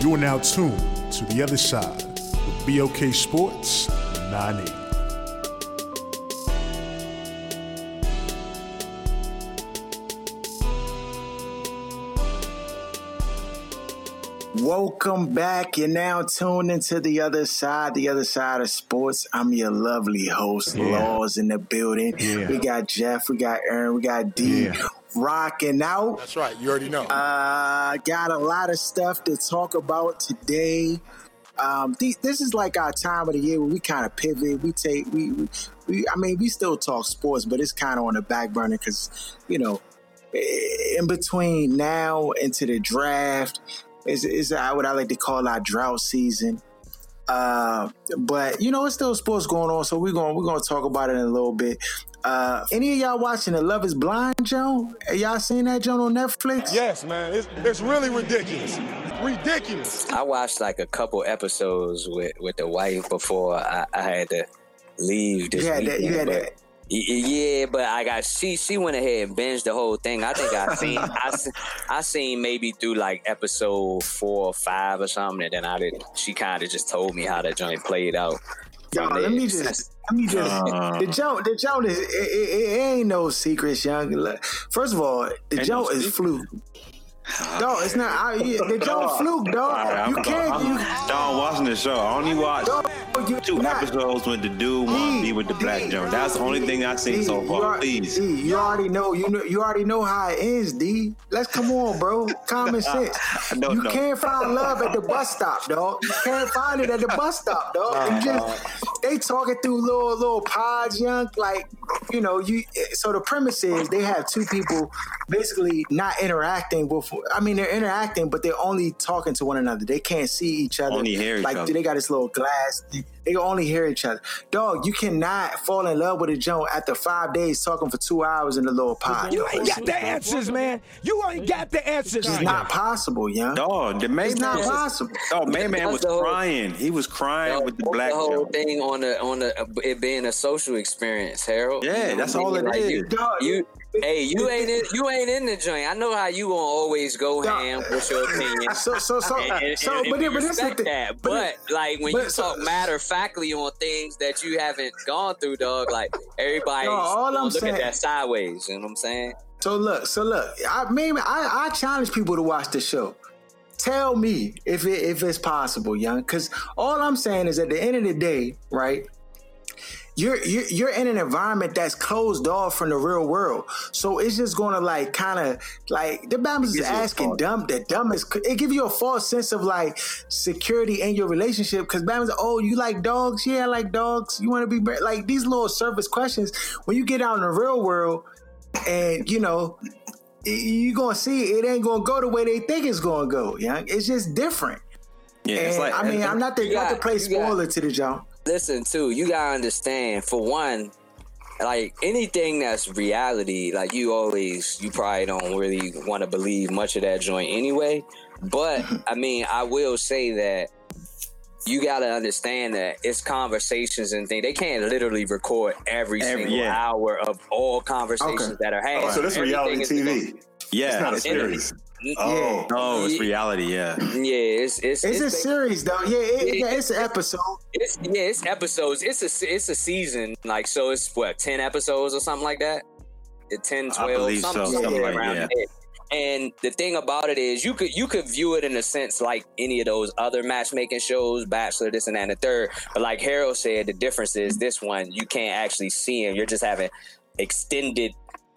You are now tuned to the other side with BOK Sports 98. Welcome back. You're now tuned into the other side, the other side of sports. I'm your lovely host, Yeah. Laws in the building. Yeah. We got Jeff, we got Aaron, we got D Yeah. Rocking out. That's right. You already know. Uh, got a lot of stuff to talk about today. Um, th- this is like our time of the year where we kind of pivot. We take we, we, we I mean, we still talk sports, but it's kind of on the back burner because you know, in between now into the draft is is what I like to call our drought season. Uh, but you know, it's still sports going on, so we're going we're going to talk about it in a little bit. Uh, any of y'all watching the Love Is Blind, Joe? Y'all seen that Joe on Netflix? yes, man. It's, it's really ridiculous. Ridiculous. I watched like a couple episodes with with the wife before I, I had to leave this You had that. You weekend, had but- that. Y- y- Yeah, but I got she she went ahead and binged the whole thing. I think I seen I seen, I seen maybe through like episode four or five or something, and then I did. She kind of just told me how that joint played out. Yo, from let me just, let me just. Uh, the joke, the joke is, it, it, it ain't no secrets, young. Look, First of all, the Ain't joke no is fluke. Ah, dog, it's not. I, yeah, the joke fluke, dog. You can't. You, Dog watching the show. I only watch. dog, you two not. episodes with the dude want to be with the black D, Jones. That's the only thing I've seen D, so you far. al- Please. D, you already know. You know. You already know how it ends, D. Let's come on, bro. Common sense. I don't You know. can't find love at the bus stop, dog. You can't find it at the bus stop, dog. You just they talking through little little pods, young. Like you know, you. So the premise is they have two people basically not interacting with. I mean, they're interacting, but they're only talking to one another. They can't see each other. Only hear each like other. they got this little glass. They can only hear each other. Dog, you cannot fall in love with a joint after five days talking for two hours in the little pod. You ain't got the answers, man. You ain't got the answers. It's not possible, young. Dog, the main It's not man. possible. Oh, main man was crying. He was crying Yo, with the black the whole Jones. thing on the on the it being a social experience, Harold. Yeah, You know that's all mean? it Like, is. You, Dog, you hey, you ain't in, you ain't in the joint. I know how you gonna always go ham with your opinion. So, so, so, And, and, so, and but, but respect the that. but But, like when but you so- talk matter of factly on things that you haven't gone through, dog, like everybody No, all I'm look saying- at that sideways. You know what I'm saying? So look, so look, I maybe I, I challenge people to watch the show. Tell me if it, if it's possible, young. Because all I'm saying is, at the end of the day, right? You're, you're you're in an environment that's closed off from the real world, so it's just gonna like kind of like the Bama's is you asking dumb the dumbest. It give you a false sense of like security in your relationship because Bama's oh you like dogs yeah I like dogs you want to be like these little surface questions when you get out in the real world and you know you're gonna see it ain't gonna go the way they think it's gonna go. Yeah, it's just different. Yeah, And it's like I mean, I'm not the You not to play you got- spoiler to the jump. Listen too you gotta understand for one like anything that's reality like you always you probably don't really want to believe much of that joint anyway but i mean i will say that you gotta understand that it's conversations and things they can't literally record every, Every- single yeah. hour of all conversations Okay. that are had Oh, so this reality Everything is- TV. yeah. It's not a series. Yeah. Oh, No, it's reality. Yeah. yeah it's it's It's, a series though. Yeah, it, yeah, it's an episode. it's yeah it's episodes it's a it's a season like so it's what 10 episodes or something like that Uh, 10 12 I believe so, something, something like around that. there. And the thing about it is, you could you could view it in a sense like any of those other matchmaking shows, Bachelor, this and that, and the third. But like Harold said, the difference is this one you can't actually see him. You're just having extended,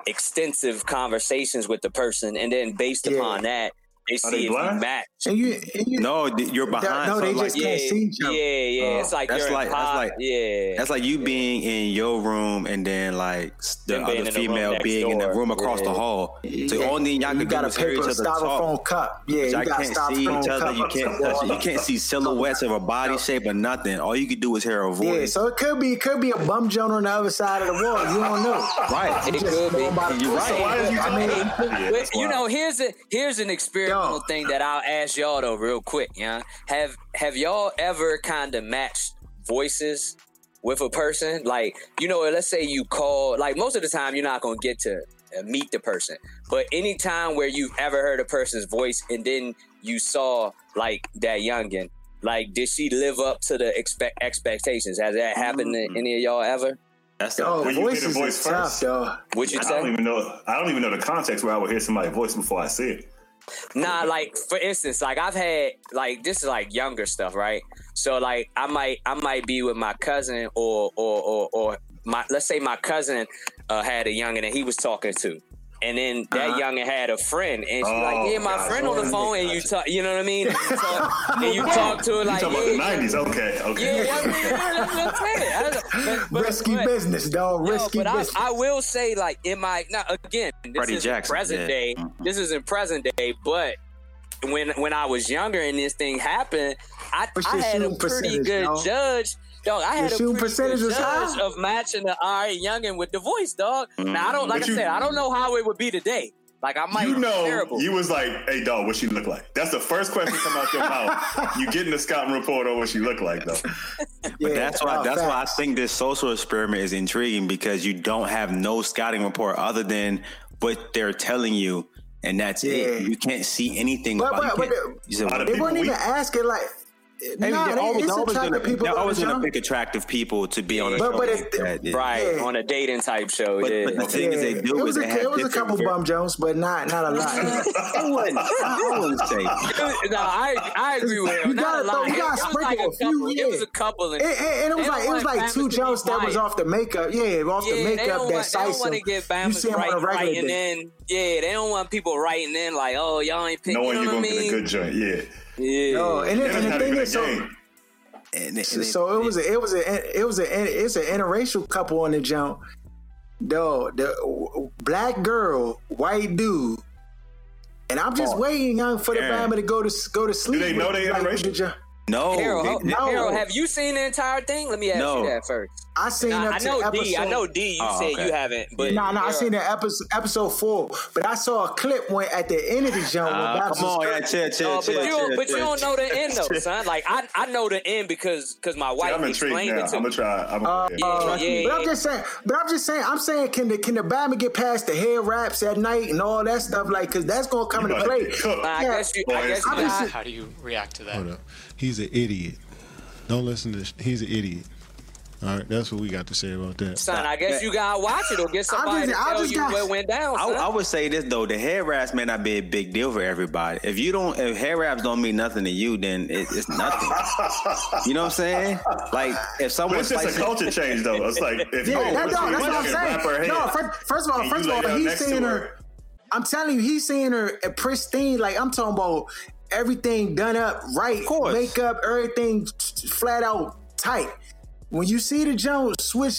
extensive conversations with the person, and then based Yeah. upon that, they Are see they if you match. And you, and you No, you're behind. no, so they just Yeah, can't see each yeah, other. yeah. Oh. it's like That's you're in like- that's pod- like- yeah. That's like you being in your room and then like the Them other in the room female next being in the room across Yeah. the hall. So Yeah. only y'all you can got a is hear paper each styrofoam cup. Yeah, you Y'all got can't see each other. You can't touch it. You can't see silhouettes of a body shape or nothing. All you can do is hear a voice. Yeah, so it could be it could be a bum joint on the other side of the wall. You don't know. Right. It could be. going by the You're right. pussy. Why is you I mean, Yeah, But, that's you know, here's a here's an experimental Yo. thing that I'll ask y'all though, real quick. Yeah, have have y'all ever kind of matched voices with a person? Like, you know, let's say you call. Like most of the time, you're not gonna get to uh, meet the person, but anytime where you've ever heard a person's voice and then you saw like that youngin, like did she live up to the expect expectations? Has that happened to any of y'all ever? That's Yo, When you hear the voices voice is tough, first. though. What you I say? don't even know. I don't even know the context where I would hear somebody's voice before I see it. Nah, like for instance, like I've had like this is like younger stuff, right? So like I might I might be with my cousin or or or, or my let's say my cousin uh, had a youngin and he was talking to. And then that Uh-huh. youngin had a friend, and she's Oh, like, "Yeah, my gotcha. friend on the phone." And you talk, you know what I mean? And you talk, and you talk to her You like, talking "Yeah, about the nineties? Okay, okay. yeah, I mean, yeah, that's what I'm saying. I don't- but- but- Risky but- business, dog. Yo, Risky but I, business. I will say, like, in my now again, this Freddie is Jackson, present yeah. day. Mhm. This is in present day, but when when I was younger and this thing happened, I, I had a pretty percentage, good dog? judge. Dog, I Your had a shooting pretty percentage good was ah! judge high? of matching the Ari Youngin with the voice, dog. Now I don't like I you- said, I don't know how it would be today. Like I might You know, terrible. you was like, "Hey, dog, what she look like?" That's the first question come out your mouth. You getting the scouting report on what she look like, though. But Yeah, that's why that's why I think this social experiment is intriguing because you don't have no scouting report other than what they're telling you, and that's Yeah. it. You can't see anything But- about but- you but you said Out what? of They people weren't we- even asking like. Hey, nah, they're always, it's they're always gonna, people. they're always gonna pick attractive people to be on the But- show. but like that, yeah. right Yeah. on a dating type show. But- yeah. but the thing is, they do it is was they a, have it was a couple ver- bum Jones, but not not a lot. I wouldn't, I wouldn't say. no, I I agree with him. You gotta a throw- lot. you It gotta was like sprinkle a a few, couple. It was yeah. a couple. And, and- and it was They like don't it was want like two to Jones that was off the makeup. Yeah, off the makeup don't that want, they don't size. want to get you Bama's see him on right, a regular writing day. in. Yeah, they don't want people writing in like, oh, y'all ain't picking. Knowing you know you're gonna mean? get a good joint, yeah. Yeah. Yo, and, it, and the thing is, so, game. And, and so, it- so it was a it was a it was a it's an interracial couple on the jump. Though the black girl, white dude, and I'm just waiting for the Yeah. Bama to go to go to sleep. they know they like, interracial? The jump. no, Harold, they- ho- they- no. Harold, have you seen the entire thing? Let me ask No. you that first. I seen Nah, up I to know episode. D. I know D. You Oh, said okay. you haven't, but No, no, I Harold- seen the episode episode four, but I saw a clip when at the end of the jump. when Babs come on, yeah, screaming. chill, chill, Oh, but chill, you don't, chill, but you don't know the end though, son. Like I, I know the end because because my wife I'm explained now. it to I'm me. gonna try. I'm Uh, gonna, uh, Yeah. yeah. But I'm just saying. But I'm just saying. I'm saying, can the can the Bama get past the hair wraps at night and all that stuff? Like, cause that's gonna come into play. get cooked. Nah, I guess you. I guess I'm you. just- I- How do you react to that? Hold up. He's an idiot. Don't listen to this. He's an idiot. All right, that's what we got to say about that. Son, I guess you gotta watch it or get somebody just- to I tell just you got- what went down. I, son. I would say this though: the hair wraps may not be a big deal for everybody. If you don't, if hair wraps don't mean nothing to you, then it, it's nothing. you know what I'm saying? Like if But someone it's just a culture change, though. It's like if Yeah, you that, put no, that's what I'm wrap her saying. No, first, first of all, first of all, he's seeing her. her. I'm telling you, he's seeing her at pristine. Like I'm talking about everything done up right, course. makeup, everything flat out tight. When you see the Jones switch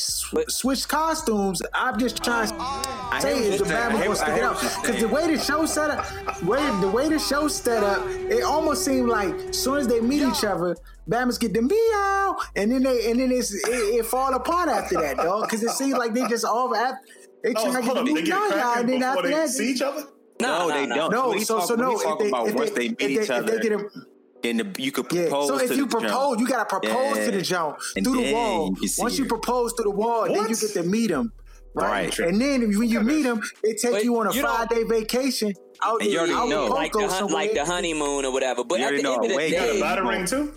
switch costumes, I'm just trying to say hear is the what you're saying. I Bama hear- gonna stick it what because the way the show set up, way the way the show set up, it almost seemed like as soon as they meet each other, Bama's get the meow, and then they and then it's it, it fall apart after that, dog. Because it seems like they just all after they Oh, try to hold get the meow, and then after they that, see each other. No, they don't. no. We So talk- so no, we if talk they about if once they they if meet each they, if other, they get a then the, you could yeah. So if to you the jump. propose, you gotta propose Yeah. to the jump And through the wall. you can see Once you her. propose through the wall, then you get to meet him. Right. Right. And then when you meet him, they take But you on a five day vacation out And you in already out know. like the hun- like the honeymoon or whatever. But You at the know end of the a way You got a day, ladder ring too.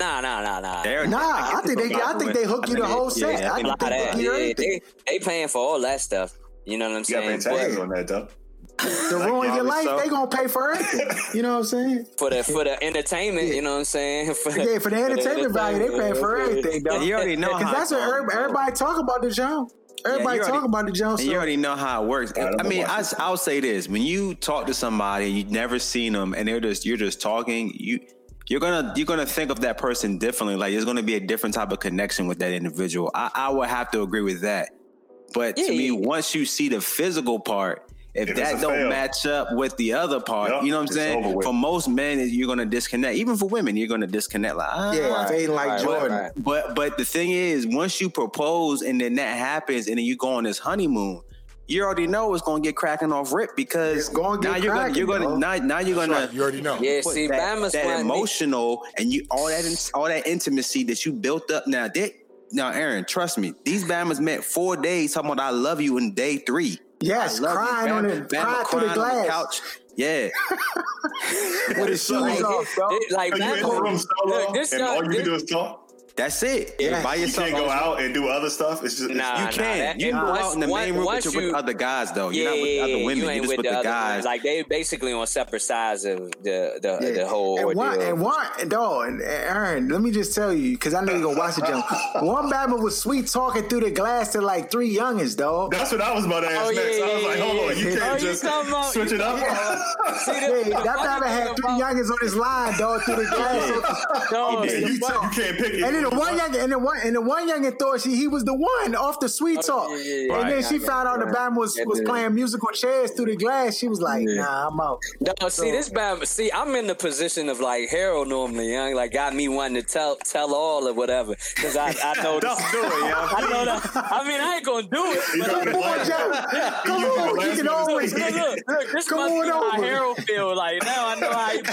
nah, nah, nah, nah. They're- Nah, I get think they- I think they hook you the whole set. I I think think Lot they of hook that. you Yeah, they, they paying for all that stuff. You know what I'm You got to pay saying? on that though. To ruin your life, so. they gonna pay for it. You know what I'm saying? for the for the entertainment, you know what I'm saying? For, Yeah, for the entertainment value, they pay for everything, dog. You already know Because how that's what everybody, everybody talk about the jump. Everybody you talk already- about the Jones. You already know how it works. I I mean, I, I'll say this: when you talk to somebody and you've never seen them, and they're just you're just talking, you you're gonna you're gonna think of that person differently. Like there's gonna be a different type of connection with that individual. I, I would have to agree with that. But to Yeah, me, yeah. once you see the physical part, if, If that don't fail. match up with the other part, Yup, you know what I'm saying? For most men, you're gonna disconnect. Even for women, you're gonna disconnect. Like, ah, yeah, fading like Right, Jordan. right, right. but but the thing is, once you propose and then that happens, and then you go on this honeymoon, you already know it's gonna get cracking off rip because It's gonna get now you're gonna you're gonna dog. now, now you're gonna Right, you already know. Yeah, see, that, Bama's that one- emotional and you all that in- all that intimacy that you built up. Now that now, Aaron, trust me, these Bama's met four days talking about I love you in day three. Yes, I love you. crying on Bama- the Bama crying through the crying on glass couch. Yeah, with his shoes Like, off, dog. it- like You in the Bama- room solo, look, this and young- all you this- can do is talk. That's it. Yeah. By You yourself, can't go out and do other stuff. It's just Nah, You nah, can. that- you can go out in the main once- room, but once you're with other guys though. Yeah, You're not with other women. You You're ain't just with, with the other guys. women. Like they basically on separate sides of the the, Yeah. the whole and one, ordeal. and one, and dog, and Aaron, let me just tell you, because I know you're gonna watch the jump. One Batman was sweet talking through the glass to like three youngins, dog. That's what I was about to ask Oh, yeah, next. I was like, hold yeah, on, you can't Oh, just talking about- switch it up. See, the, Yeah, that funny Batman had three about- youngins on his line, dog, through the glass. No, Yeah, the you, you can't pick it. And then the one young, and the one, and the one youngin thought she he was the one off the sweet talk. Oh, yeah, yeah, yeah. and then she found out got the it. Batman was, was yeah. playing musical chairs through the glass. She was like, "Nah, I'm out." No, see this bad. See, I'm in the position of like Harold normally, young. Like got me wanting to tell tell all or whatever because I I know Don't this. do it, young. I know that. I mean, I ain't gonna do it. But got look, the Come on, last- Come You on, you can always. look, look, look, this Come must on be how. Harold feel. Like now I know how. He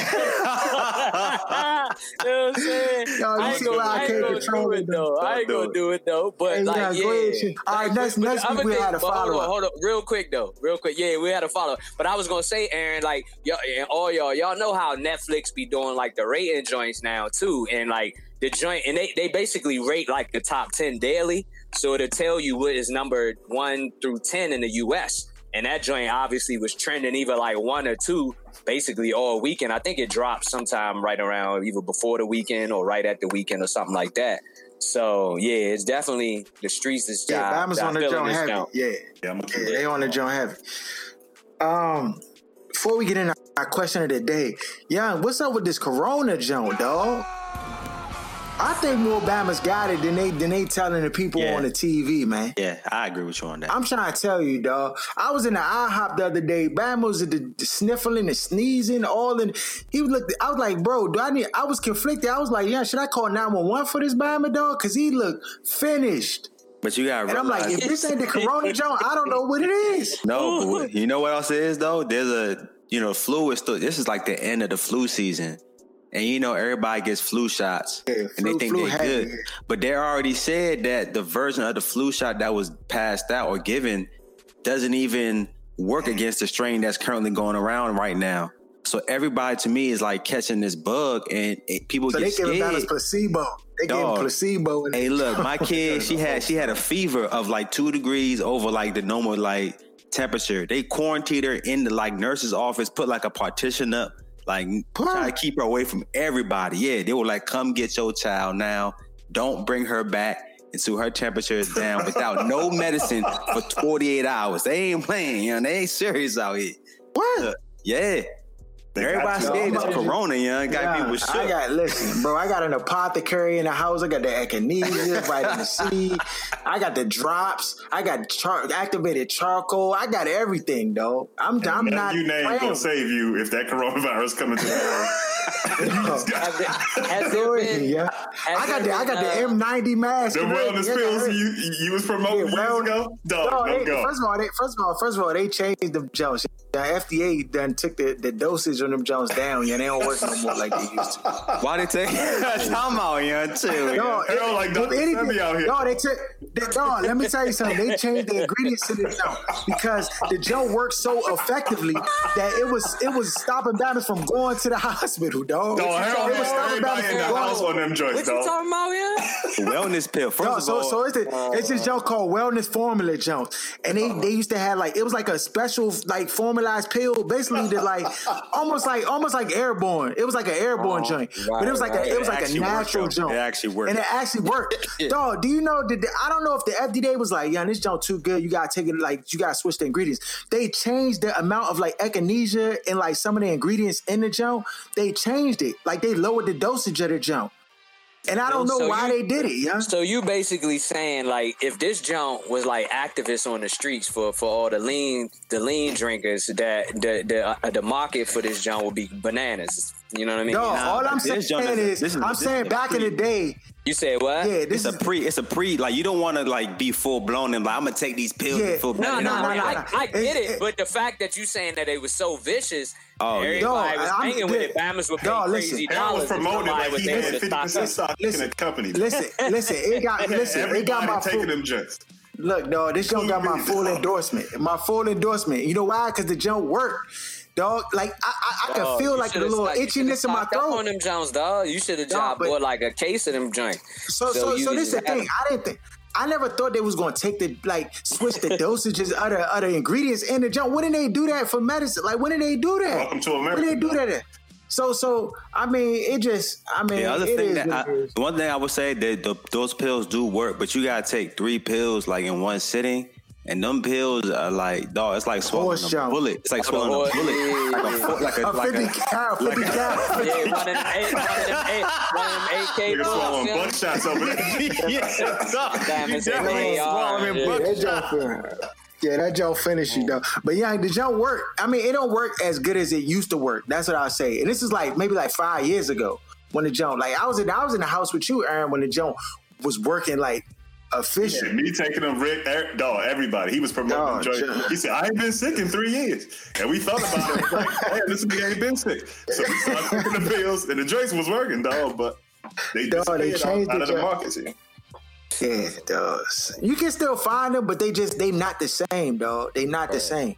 you know what I'm saying? Yo, you I ain't see gonna, why I I ain't can't gonna do it, though. I ain't gonna do it though. But like, yeah, yeah. go ahead, shit. All right, next- but next week we had a but hold on. Hold on, real quick though, real quick. Yeah, we had a follow. But I was gonna say, Aaron, like y'all and all y'all, y'all know how Netflix be doing like the rating joints now too, and like the joint, and they they basically rate like the top ten daily, so it'll tell you what is number one through ten in the U.S. And that joint obviously was trending either like one or two, basically all weekend. I think it dropped sometime right around either before the weekend or right at the weekend or something like that. So yeah, it's definitely the streets is Yeah, job. Bama's I on the joint this heavy. jump. Yeah, Yeah, I'm gonna yeah, they on the joint heavy. Um, before we get into our question of the day, Young, what's up with this Corona joint, dog? I think more Bama's got it than they than they telling the people Yeah. on the TV, man. Yeah, I agree with you on that. I'm trying to tell you, dog. I was in the IHOP the other day. Bama was the, the sniffling, the sneezing, all in. He looked. I was like, bro, do I need? I was conflicted. I was like, yeah, should I call 911 for this Bama dog? Because he looked finished. but you got And I'm like, if this ain't the Corona joint, I don't know what it is. no. but you know what else it is though? There's a you know flu is still. This is like the end of the flu season. And you know everybody gets flu shots, Yeah, and they think they're good. But they already said that the version of the flu shot that was passed out or given doesn't even work against the strain that's currently going around right now. So everybody to me is like catching this bug, and it, people So they get giving scared. Bama's placebo. They gave him placebo. And Hey, look, my kid, she had she had a fever of like two degrees over like the normal like temperature. They quarantined her in the like nurse's office, put like a partition up, like try to keep her away from everybody. Yeah, they were like, "Come get your child now. Don't bring her back." Until her temperature is down without no medicine for 48 hours. They ain't playing, you know, they ain't serious out here. what? Yeah. They got Everybody you. scared it's I'm- corona, young. Got Yeah, people shook. I got listen, bro. I got an apothecary in the house. I got the echinacea, vitamin C. I got the drops. I got char- activated charcoal. I got everything, though. I'm I'm None not you name playing. gonna save you if that coronavirus coming to the world. Has there, has Go there ahead, been, yeah. has I got the there I got the uh, M90 mask. The wellness Yeah, pills you you was promoting Yeah, years ago. Dog, No, don't go. first of all, they, first of all, first of all, they changed the Jones. The FDA done took the, the dosage on them Jones down. Yeah, they don't work no more like they used to. Why they take time out, young, too? No, They don't like Dr. Sebi out here. No, they took. They, no, let me tell you something. They changed the ingredients in the Joe because the Joe worked so effectively that it was it was stopping Bama's from going to the hospital, dog. Dog, hell it was stopping everybody Bama's in from house going. on them joints, What you talking about, yeah? Wellness pill. First No, of so all, so it's the, it's this Joe called Wellness Formula Jones, and they they used to have like it was like a special like formalized pill, basically to like almost like almost like airborne. It was like an airborne Oh, joint, right, but it was like right. a it was It like a natural joint. It actually worked. and it actually worked. Dog, do you know? Did I don't know if the FDA was like, yeah, this joint too good. You gotta take it like you gotta switch the ingredients. They changed the amount of like echinacea and like some of the ingredients in the joint. They changed it. Like they lowered the dosage of the joint. And I don't know So why you- they did it, yeah. So you basically saying like if this junk was like activists on the streets for for all the lean the lean drinkers that the the uh, the market for this junk would be bananas. You know what I mean? No, all I'm saying is- is, is- I'm saying back in the day, You said what? yeah, this It's is a pre. It's a pre. Like you don't want to like be full blown and like I'm gonna take these pills. Yeah. and feel No, no, no, no, I. I get It's- it, but the fact that you saying that they was so vicious, Oh, yeah. everybody Dog, was I'm- hanging with dude, it. Bama's would pay dog, crazy listen. Aaron dollars. was promoted like was he able had to fifty stock percent up. stock in the company. listen, listen, it got listen, it got my taking full, them jets. look, dog, this joint got my full endorsement. My full endorsement. You know why? Because the joint worked. Dog, like I, I, I can feel like the little stocked- itchiness in my throat. up on them Jones, dog. You should have Dog, dropped but- bought like a case of them joints. So, so, you so this is the just have thing. I didn't think. I never thought they was gonna take the like switch the dosages of the other ingredients in the junk. When did they do that for medicine? Like when did they do that? Welcome to America. When did they do that? At? So, so I mean, it just. I mean, The other it thing is that I, it is. the one thing I would say that the, those pills do work, but you gotta take three pills like in one sitting, and them pills are like dog. It's like swallowing Horse a jump. bullet. It's like swallowing a bullet. Like a, fo- like a, A like 50 a, cal, 50 cal. Yeah, one of them eight, one of them eight, one of them eight K Nigga swallowing buckshots over there. Damn, it's Yeah, really swallowing hard, yeah. buck- that joke fin- Yeah, that joke finish you though. But yeah, the joke work. I mean, it don't work as good as it used to work. That's what I say. And this is like maybe like five years ago when the joke. Like I was in, I was in the house with you, Aaron, when the joke was working like official. Me taking him, Rick, Eric, dog, everybody. He was promoting Dog, the He said, I ain't been sick in three years. And we thought about it. Like, hey, this nigga ain't been sick. So we started taking the pills, and the joints was working, dog, but they Dog, they disappeared changed out, out the of the joint. markets here. Yeah, it does. You can still find them, but they just they not the same, dog. They not the same.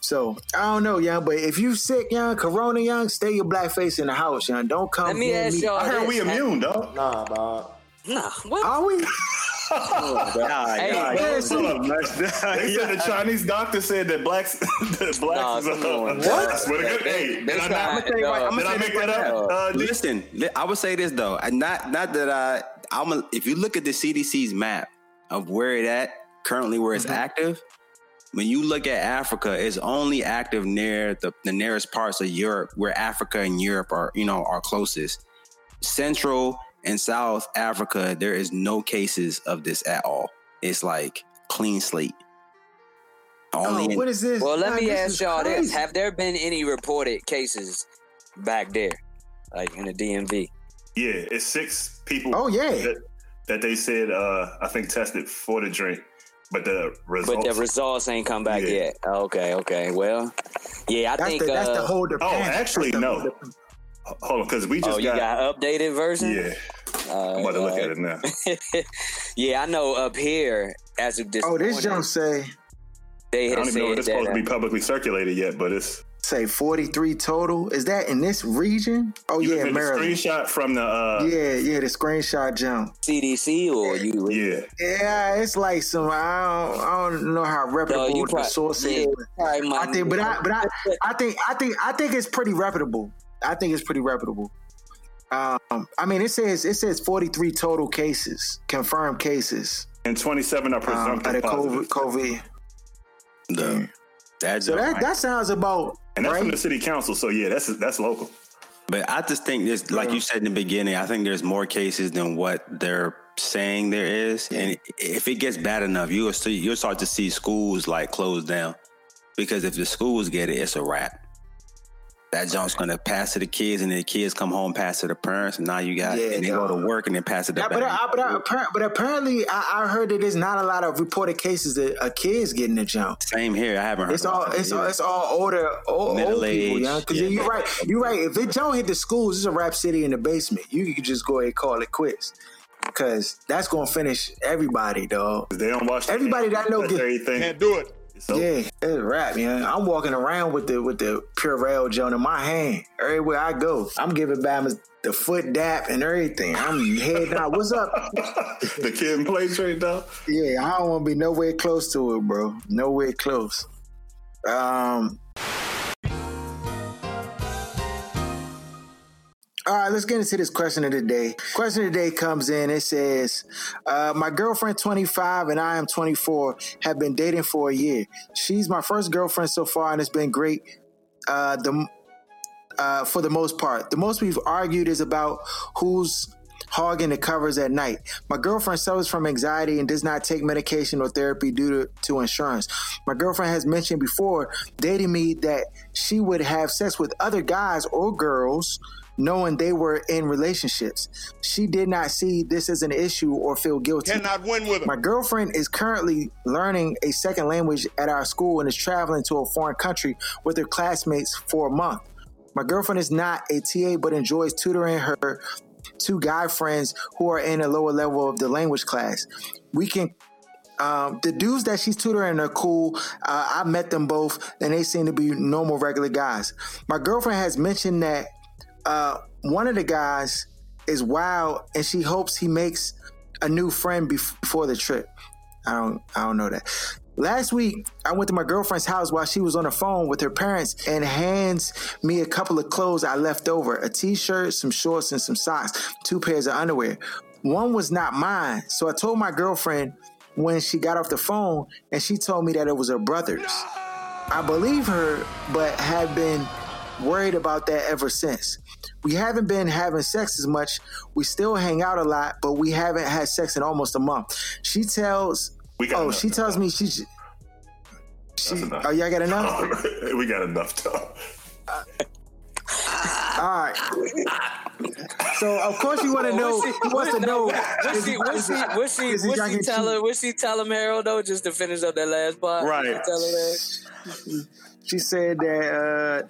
So I don't know, young, but if you sick, young, corona, young, stay your black face in the house, young. Don't come. Let me near ask y'all I heard this. we immune, dog. Nah, dog. Nah, what? Are we? God, Hey, God, yeah, God. see- Hold up. They said the Chinese doctor said that blacks, that blacks Nah, is uh, what? dog. I swear to God, They- hey, did I not, what, I'm did I make that right up? Uh, Listen, li- I would say this though. Not not that I. I'm. A, if you look at the CDC's map of where it at currently, where it's active. When you look at Africa, it's only active near the, the nearest parts of Europe, where Africa and Europe are, you know, are closest. Central and South Africa, there is no cases of this at all. It's like clean slate. Only Oh, in- what is this? Well, let Man, me ask y'all this. Have there been any reported cases back there, like in the DMV? Yeah, it's six people. Oh yeah. that, that they said uh I think tested for the drink, but the results. But the results ain't come back Yeah. yet. Okay, okay. Well, yeah, I That's think. the that's uh, the whole oh, actually That's no. whole dep- Hold on, because we just Oh, you got, got updated version. yeah. Uh, I'm about to look at it now. yeah, I know. Up here, as of this Oh, this morning, jump say they I don't even know if it's supposed to uh, be publicly circulated yet, but it's say forty three total. Is that in this region? Oh you yeah, looking the Maryland. screenshot from the uh Yeah, yeah, the screenshot jump. CDC or you? yeah. Yeah, it's like some. I don't, I don't know how reputable you the prob- source yeah, is. I think, but I, but I, I think, I think, I think it's pretty reputable. I think it's pretty reputable. Um, I mean, it says it says forty three total cases, confirmed cases And 27 are um, presumptive of the. COVID. COVID. the, that So that joint- that sounds about And that's right. from the city council, so yeah, that's that's local. But I just think there's, like you said in the beginning, I think there's more cases than what they're saying there is. And if it gets bad enough, you'll see, you'll start to see schools like close down. Because if the schools get it, it's a wrap. That junk's gonna pass to the kids, and then the kids come home, pass to the parents, and now you got, Yeah, and they go to work, and then pass it to Yeah, the but, I, uh, but, uh, I, but apparently, I, I heard that there's not a lot of reported cases of, of kids getting the jump. Same here. I haven't heard. It's all about it's all it's all older old, old Middle people, age, yeah. Because yeah. you're right, you're right. If it don't hit the schools, it's a rap city in the basement. You could just go ahead and call it quits, because that's gonna finish everybody, dog. They don't watch the Everybody game, that know get- Can't do it. So Yeah, it's rap, man. I'm walking around with the with the Purell joint in my hand everywhere I go. I'm giving Bama the foot dap and everything. I'm heading out. What's up? the kid and play trade dog. Yeah, I don't want to be nowhere close to it, bro. Nowhere close. Um, All right, let's get into this question of the day. Question of the day comes in. It says, uh, "My girlfriend, 25, and I am 24, have been dating for a year. She's my first girlfriend so far, and it's been great. Uh, the uh, for the most part, the most we've argued is about who's hogging the covers at night. My girlfriend suffers from anxiety and does not take medication or therapy due to, to insurance. My girlfriend has mentioned before dating me that she would have sex with other guys or girls knowing they were in relationships. She did not see this as an issue or feel guilty. Cannot win with him. My girlfriend is currently learning a second language at our school and is traveling to a foreign country with her classmates for a month. My girlfriend is not a TA but enjoys tutoring her two guy friends who are in a lower level of the language class. We can um, the dudes that she's tutoring are cool. Uh, I met them both, and they seem to be normal, regular guys. My girlfriend has mentioned that uh, one of the guys is wild, and she hopes he makes a new friend before the trip. I don't, I don't know that. Last week, I went to my girlfriend's house while she was on the phone with her parents and hands me a couple of clothes I left over a t shirt, some shorts, and some socks, two pairs of underwear. One was not mine, so I told my girlfriend when she got off the phone and she told me that it was her brother's. I believe her, but have been worried about that ever since. We haven't been having sex as much. We still hang out a lot, but we haven't had sex in almost a month. She tells We got Oh, enough she now. tells me she's. She, That's enough. oh, y'all got enough? we got enough though. All right. So of course you want to know. He wants to know. What is she, he- what is she, he- what she, is he what she drinking tell tea? her, what she tell him, Harold, though, just to finish up that last part? Right. Tell her that. She said that. Uh,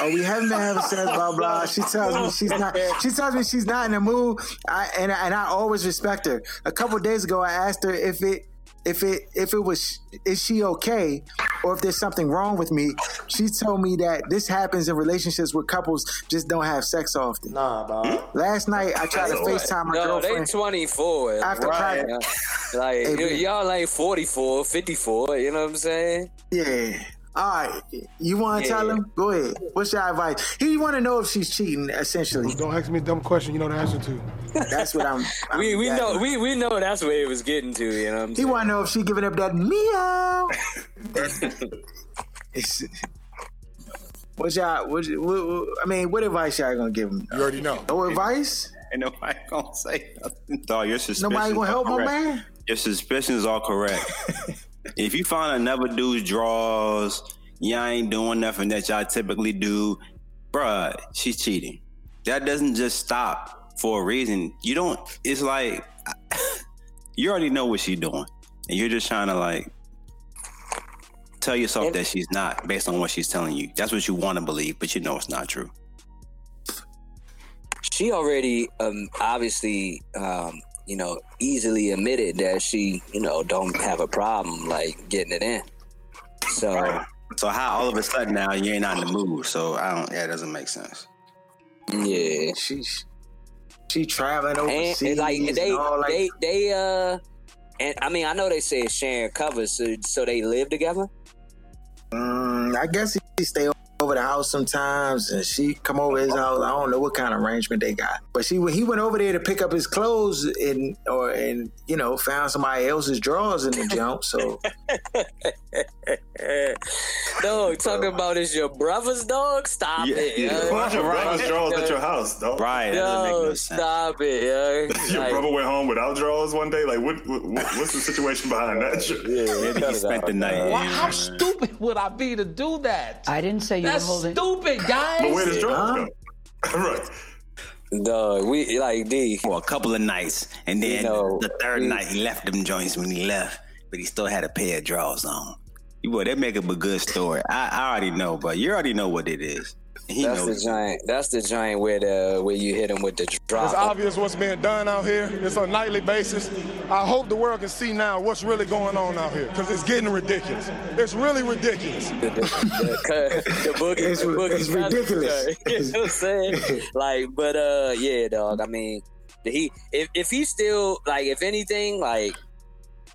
Oh, we haven't been having sex, blah blah. She tells me she's not. She tells me she's not in the mood, I, and and I always respect her. A couple days ago, I asked her if it, if it, if it was, is she okay, or if there's something wrong with me. She told me that this happens in relationships where couples just don't have sex often. Nah, dog. Last night, I tried to FaceTime my No, they girlfriend. 24. After right. practice. Like, Hey, y- y'all ain't 44, 54, you know what I'm saying? Yeah. All right. You want to Yeah. tell him? Go ahead. What's your advice? He want to know if she's cheating. Essentially, Don't ask me a dumb question you know the answer to. that's what I'm. I'm we we know we, we know that's where it was getting to, you know what I'm He saying? want to know if she giving up that meow. What's y'all? What, what, what, I mean, what advice y'all gonna give him? You already know. No advice? Ain't nobody gonna say nothing. Dog, your suspicions Nobody gonna help my man? Your suspicions are correct. if you find another dude's draws, y'all ain't doing nothing that y'all typically do, bruh, she's cheating. That doesn't just stop for a reason. You don't. It's like you already know what she's doing, and you're just trying to like tell yourself that she's not based on what she's telling you. That's what you want to believe, but you know it's not true. she already um obviously um you know easily admitted that she you know don't have a problem like getting it in so So how all of a sudden now you ain't not in the mood? So I don't. Yeah, it doesn't make sense. yeah She she traveling and, overseas and like they and all like they they uh and i mean i know they say it's sharing covers so, so they live together Mm, I guess he stay over the house sometimes, and she come over his house. I don't know what kind of arrangement they got, but she he went over there to pick up his clothes and or and you know found somebody else's drawers in the jump. So dog talking about is your brother's dog stop Yeah, it yeah. yo. Why's your brother's drawers at your house, dog? Right? That doesn't make Yo, no stop it, yo. Your Like, brother went home without drawers one day. Like, what, what? What's the situation behind that? shit? Maybe he spent the night. Why, how stupid would I be to do that? I didn't say you That's were holding. stupid, guys. But where does drawers go? right. Dog, we like D. for a couple of nights, and then You know, the third we- night he left them joints when he left, but he still had a pair of drawers on. You boy, that make up a good story. I, I already know, but you already know what it is. He That's the giant. That's the giant where the where you hit him with the drop. It's obvious what's being done out here. It's on a nightly basis. I hope the world can see now what's really going on out here because it's getting ridiculous. It's really ridiculous. the, the, the boogie, It's- the boogie it's ridiculous. You know what I'm saying? like, but uh, yeah, dog. I mean, he if if he still like, if anything, like.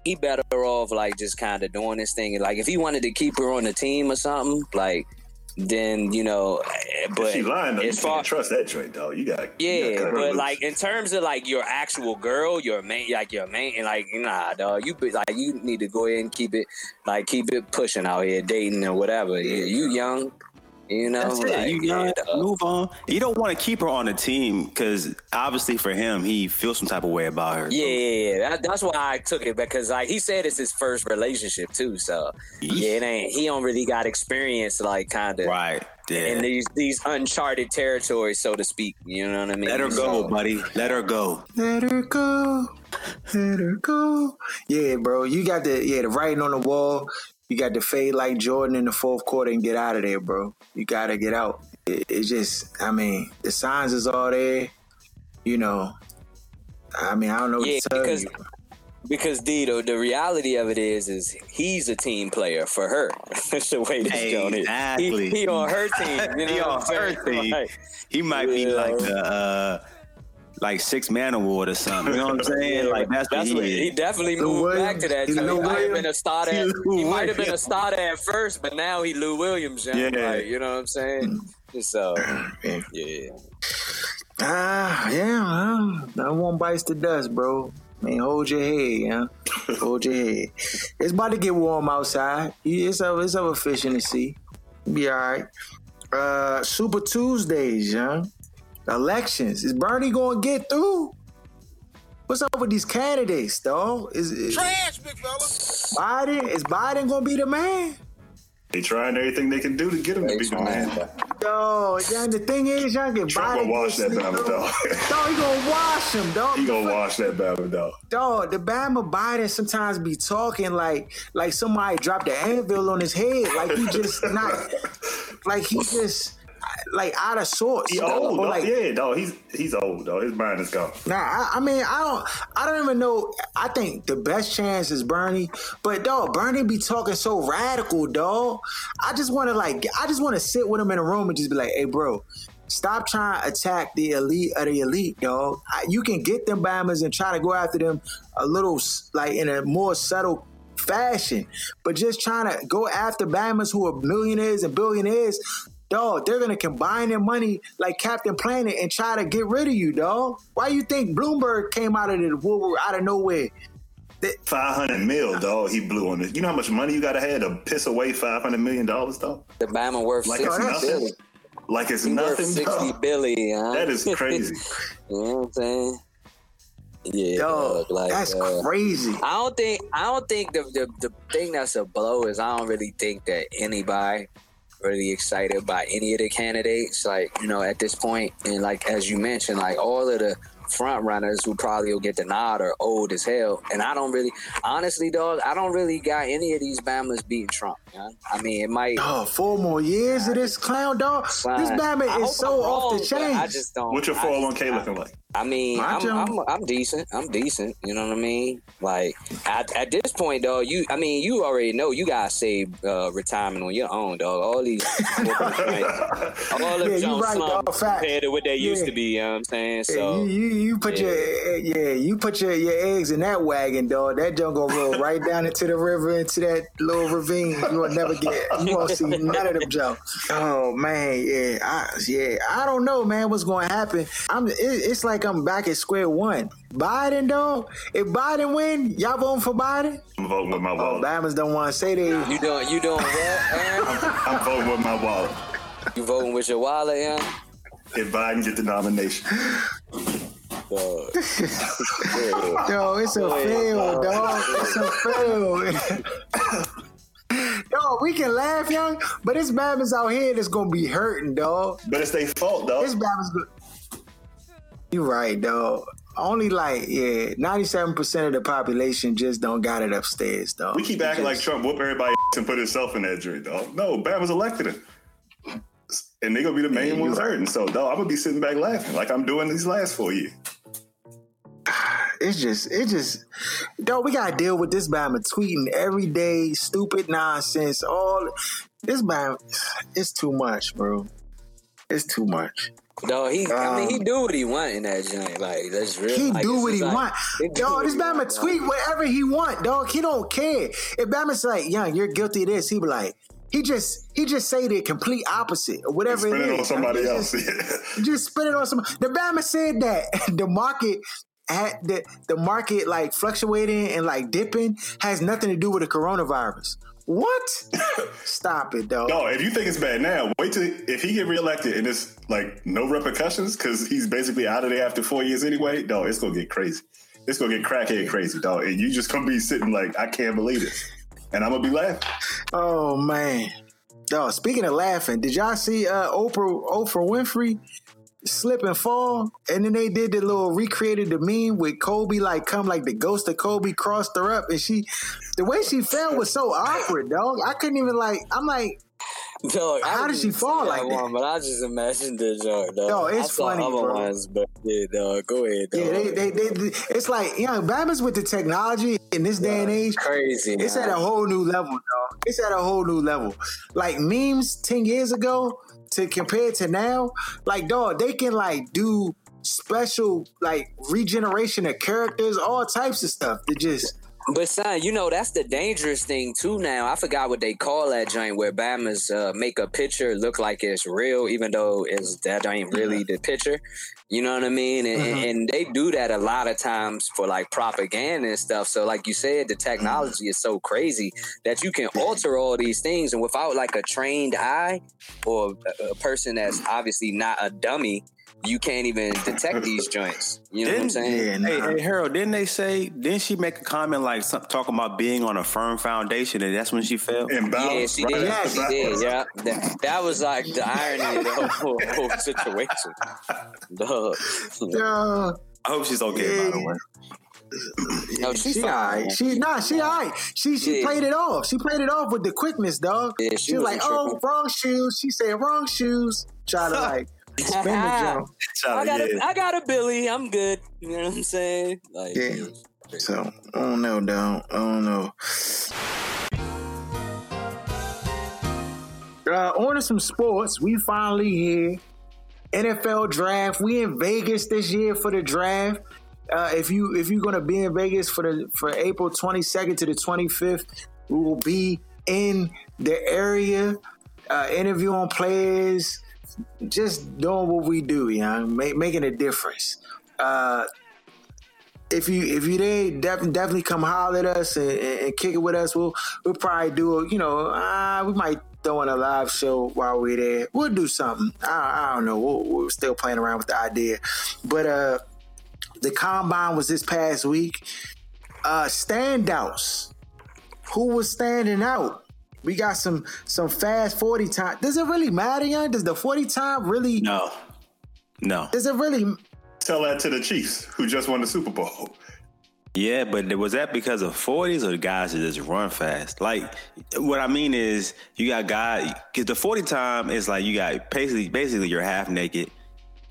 He better off like just kind of doing this thing. Like if he wanted to keep her on the team or something, like then you know, eh, but she lying though. You far, can't trust that joint, dog. You got yeah, but like in terms of like your actual girl, your main, like your main, and like nah, dog. You like you need to go ahead and keep it, like keep it pushing out here, dating or whatever. Yeah, you young, you know. That's it. like, You young, yeah, move on. You don't want to keep her on the team because obviously for him, he feels some type of way about her. Yeah, yeah, yeah. That, that's why I took it because like he said it's his first relationship too. So yeah, it ain't. He don't really got experience like kind of Right. Yeah. in these these uncharted territories, so to speak. You know what I mean? Let her go, So- buddy. Let her go. Let her go. Let her go. Yeah, bro. You got the yeah, the writing on the wall. You got to fade like Jordan in the fourth quarter and get out of there, bro. You gotta get out. It, it's just, I mean, the signs is all there. You know, I mean, I don't know what Yeah, to tell because you. because Dito, the reality of it is, is he's a team player for her. That's the way this joint is. Exactly. He, he on her team. You know He on her team. Like, He might be like the uh like six man award or something. You know what I'm saying? Like that's, That's what what he he definitely Lou moved Williams. back to that. He joint. He might have been a Williams. starter. He At, he might have been a Williams. starter at first, but now he Lou Williams. young, Yeah. like, you know what I'm saying? So Yeah. yeah, Ah, yeah, well, no one bites the dust, bro. I mean, hold your head, yeah. hold your head. It's about to get warm outside. It's over, it's over fish in the sea. Be all right. Uh, Super Tuesdays, yeah. Elections. Is Bernie gonna get through? What's up with these candidates, though? Is, is Trash, big fella. Biden? Is Biden gonna be the man? They trying everything they can do to get him to be the man. Yo, yeah, the thing is, y'all get Trump Biden. gonna wash that gets- battle, dog. Dog, he gonna wash him, dog. he gonna wash that battle, dog. Dog, the Bama Biden sometimes be talking like like somebody dropped the anvil on his head, like he just not, like he just like out of sorts. He old, like, yeah, dog. He's he's old, though. His mind is gone. Nah, I, I mean, I don't, I don't even know. I think the best chance is Bernie, but dog, Bernie be talking so radical, dog. I just want to like, I just want to sit with him in a room and just be like, hey, bro. Stop trying to attack the elite of the elite, dog. I, you can get them Bammers and try to go after them a little, like in a more subtle fashion. But just trying to go after Bammers who are millionaires and billionaires, dog, they're gonna combine their money like Captain Planet and try to get rid of you, dog. Why you think Bloomberg came out of the woodwork out of nowhere? Five hundred mil, dog. He blew on this. You know how much money you got to have to piss away five hundred million dollars, dog? the Bama worth Like sixty it's nothing. Like it's He worth nothing, sixty dog. billion. Huh? That is crazy. you know what I'm saying? Yeah, Dog, dog, like that's uh, crazy. I don't think I don't think the, the the thing that's a blow is I don't really think that anybody really excited by any of the candidates. Like you know, at this point, and like as you mentioned, like all of the front runners who probably will get the nod are old as hell. And I don't really, honestly, dog, I don't really got any of these Bama's beating Trump. You? I mean, it might. Dog, four more years of this clown, dog. This fine. Bama I hope is so I'm off the chain. I just don't. What's your I four hundred one k looking like? I mean, I'm, I'm I'm decent. I'm decent. You know what I mean? Like at, at this point, dog. You, I mean, you already know you gotta save uh, retirement on your own, dog. All these, all Yeah, them you jump right, slump dog. Fact. compared to what they used to be. You know what I'm saying? Yeah, So you, you you put your yeah you put your, your eggs in that wagon, dog. That junk gonna roll right down into the river, into that little ravine. You will never get. You won't see none of them jokes. Oh man, yeah, I, yeah. I don't know, man. What's gonna happen? I'm. It, it's like I'm back at square one. Biden, dog. If Biden win, y'all voting for Biden? I'm voting with my wallet. Bama's don't want to say they. you doing you doing what? Aaron? I'm voting with my wallet. You voting with your wallet, yeah? If Biden get the nomination, Dog. Yo, it's a fail, dog. It's a fail. Yo, we can laugh, young, but this Bama's out here that's gonna be hurting, dog. but it's their fault, dog. This Bama's good. You right, dog. Only like yeah, ninety-seven percent of the population just don't got it upstairs, dog. We keep acting like Trump whoop everybody and put himself in that joint, dog. No, Bama's elected him. And they gonna be the main you ones right. hurting. So, dog, I'm gonna be sitting back laughing like I'm doing these last four years. It's just, it just, dog. We gotta deal with this Bama tweeting every day, stupid nonsense. All this Bama, it's too much, bro. It's too much. Dog, he, I mean, he Um, do what he want in that joint. Like that's real. He like, do what he like- want. he do Dog, what this Bama want, dog. tweet whatever he want, dog. He don't care. If Bama's like, young, you're guilty of this, he be like, he just he just say the complete opposite or whatever Spin it it is. on somebody He else. just- he just spin it on some. The Bama said that the market had the the market like fluctuating and like dipping has nothing to do with the coronavirus. What? Stop it, though. No, if you think it's bad now, wait till if he get reelected and it's like no repercussions because he's basically out of there after four years anyway. No, it's gonna get crazy. It's gonna get crackhead crazy, dog. And you just gonna be sitting like, I can't believe this, and I'm gonna be laughing. Oh man. Oh, speaking of laughing, did y'all see uh Oprah Oprah Winfrey slip and fall? And then they did the little recreated the meme with Kobe like come like the ghost of Kobe crossed her up and she the way she fell was so awkward, dog. I couldn't even like I'm like Dog, How did she fall like that? One, but I just imagined the joke, dog. Yo, it's I funny, bro. ones, but yeah, dog. Go ahead, dog. yeah, they, they, they, they it's like you know, Bama's with the technology in this day and age. crazy. It's man. at a whole new level, dog. It's at a whole new level. Like memes ten years ago to compare to now, like dog, they can like do special like regeneration of characters, all types of stuff. To just But son, you know that's the dangerous thing too. Now I forgot what they call that joint where Bama's uh, make a picture look like it's real, even though it's that ain't really the picture. You know what I mean? And, and- and they do that a lot of times for like propaganda and stuff. So like you said, the technology is so crazy that you can alter all these things, and without like a trained eye or a person that's obviously not a dummy, you can't even detect these joints. You know what I'm saying? yeah, Hey, nah. hey, Harold, didn't they say? Didn't she make a comment like some, talking about being on a firm foundation, and that's when she fell? And Yeah, she right? did. Yeah, she did. Yeah, that, that was like the irony of the whole, whole situation. Dog. uh, I hope she's okay. By the way, No, she's she fine. alright. She nah, she alright. She she Yeah. played it off. She played it off with the quickness, dog. Yeah, she she was like, wasn't oh, tripping. wrong shoes. She said wrong shoes. Try to like spin the jump. I got a, I got a Billy. I'm good. You know what I'm saying? Like, Yeah. So I don't know, dog. I don't know. Uh, on to some sports. We finally here. NFL draft. We in Vegas this year for the draft. Uh, if you if you're gonna be in Vegas for the for April 22nd to the 25th, we will be in the area, uh, interviewing players, just doing what we do, you know, ma- making a difference. Uh, if you if you there, def- definitely come holler at us and, and, kick it with us. We'll we'll probably do you know uh, we might throw in a live show while we're there. We'll do something. I, I don't know. We'll, we're still playing around with the idea, but uh, the combine was this past week. Uh, standouts. Who was standing out? We got some some fast forty time. Does it really matter, young? Does the forty time really? no, no. Does it really? Tell that to the Chiefs who just won the Super Bowl. Yeah, but was that because of forties or the guys that just run fast? Like, what I mean is, you got guys because the forty time is like you got basically basically you're half naked,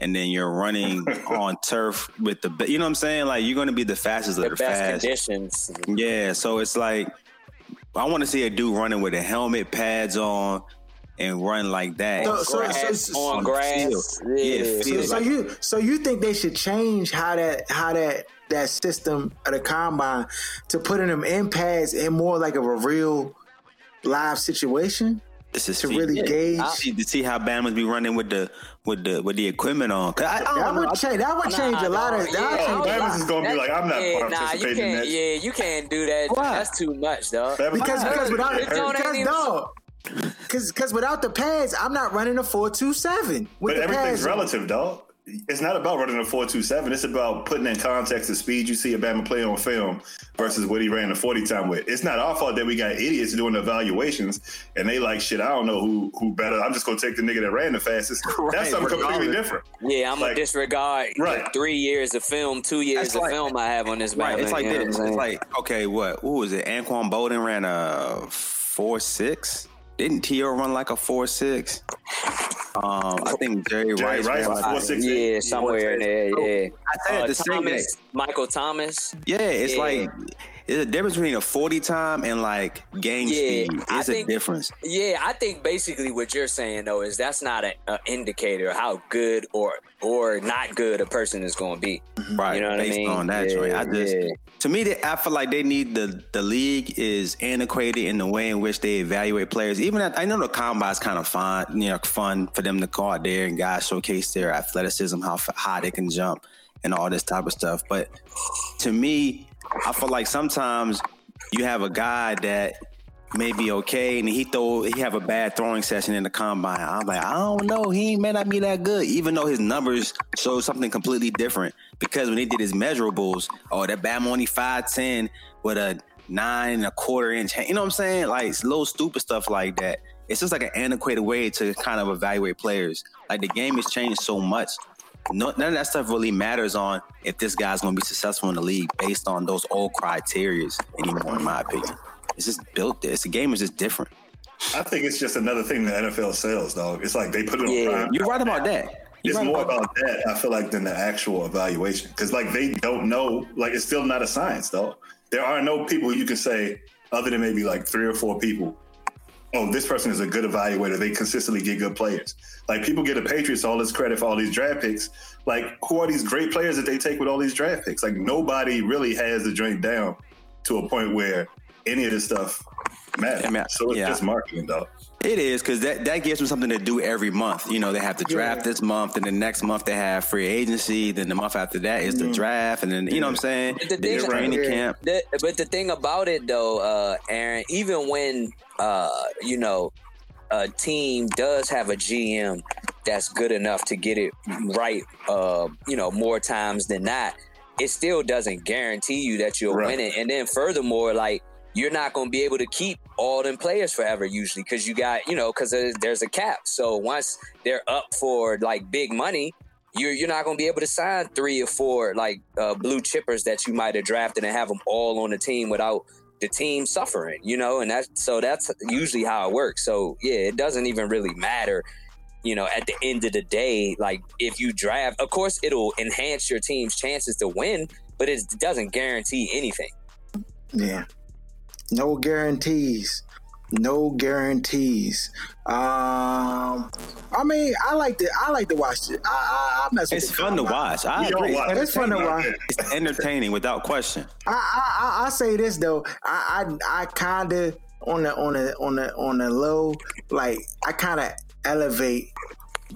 and then you're running on turf with the you know what I'm saying? Like you're going to be the fastest of the the best fast. conditions. Yeah, so it's like I want to see a dude running with a helmet, pads on, and run like that. So- so- grass, so- on on grass. field. Yeah, Yeah, So, field. so you so you think they should change how that how that that system of the combine to putting them in pads in more like of a real live situation This is to really gauge. I see to see how Bama's be running with the with the with the equipment on. 'Cause I, I that don't would change. That would change Nah, a lot of. dog. That would Yeah, change a Bama's lot. is gonna be like, I'm not yeah, nah, you in can't. that. Yeah, you can't do that. Why? That's too much, though. Bama- Because because without because ain't dog. Because because without the pads, I'm not running a four two seven. But everything's pads on. relative, dog. It's not about running a four two seven. It's about putting in context the speed you see a Bama play on film versus what he ran a forty time with. It's not our fault that we got idiots doing evaluations and they like shit. I don't know who who better. I'm just gonna take the nigga that ran the fastest. Right, That's something completely regardless. different. Yeah, I'm Like- gonna disregard Right. the three years of film, two years That's of like- film I have on this Right, man. it's like this. what It's like okay, what? What was it? Anquan Boldin ran a four six. Didn't T.O. run like a four six? Um, I think Jerry, Jerry Rice, Rice was like- four six. yeah, somewhere in there. Yeah, I said Uh, the same Thomas, thing. Michael Thomas. Yeah, it's Yeah. like there's a difference between a forty time and like game Yeah, speed. I It's a think- difference. Yeah, I think basically what you're saying though is that's not an indicator of how good or or not good a person is going to be. Right. You know what based I mean? on that Yeah, joint. I just yeah. to me they, I feel like they need the the league is antiquated in the way in which they evaluate players. Even at, I know the combine's kind of fun, you know, fun for them to go out there and guys showcase their athleticism, how high they can jump, and all this type of stuff. But to me, I feel like sometimes you have a guy that may be okay, and he throw he have a bad throwing session in the combine. I'm like, I don't know, he may not be that good, even though his numbers show something completely different. Because when he did his measurables, oh, that Bam only five ten with a nine and a quarter inch, you know what I'm saying? Like it's little stupid stuff like that. It's just like an antiquated way to kind of evaluate players. Like the game has changed so much. No, none of that stuff really matters on if this guy's going to be successful in the league based on those old criterias anymore, in my opinion. It's just built this. The game is just different. I think it's just another thing the NFL sells, dog. It's like they put it on Yeah, prime. You're right about that. You're It's right more about about that, I feel like, than the actual evaluation. Because, like, they don't know. Like, it's still not a science, though. There are no people you can say, other than maybe like three or four people, oh, this person is a good evaluator. They consistently get good players. Like, people get the Patriots all this credit for all these draft picks. Like, who are these great players that they take with all these draft picks? Like, nobody really has the drink down to a point where any of this stuff matters. I mean, so it's yeah. just marketing, though. It is because that, that gives them something to do every month. You know, they have to draft this month, and the next month they have free agency. Then the month after that is the draft, and then you know what I'm saying. But the Then thing- training Yeah. camp. The, but the thing about it though, uh, Aaron, even when uh, you know a team does have a GM that's good enough to get it right, uh, you know, more times than not, it still doesn't guarantee you that you'll Right. win it. And then furthermore, like you're not going to be able to keep all them players forever usually because you got you know because there's, a cap. So once they're up for like big money, you're you're not going to be able to sign three or four like uh, blue chippers that you might have drafted and have them all on the team without the team suffering, you know, and that's so that's usually how it works. So yeah, it doesn't even really matter, you know, at the end of the day, like if you draft, of course it'll enhance your team's chances to win, but it doesn't guarantee anything. Yeah. No guarantees. No guarantees. Um, I mean, I like to. I like to watch it. I, I, I mess It's the fun to watch. I agree. watch It's fun to watch. It's entertaining without question. I, I, I, I say this though. I, I, I kind of on the on the on the on the low, like I kind of elevate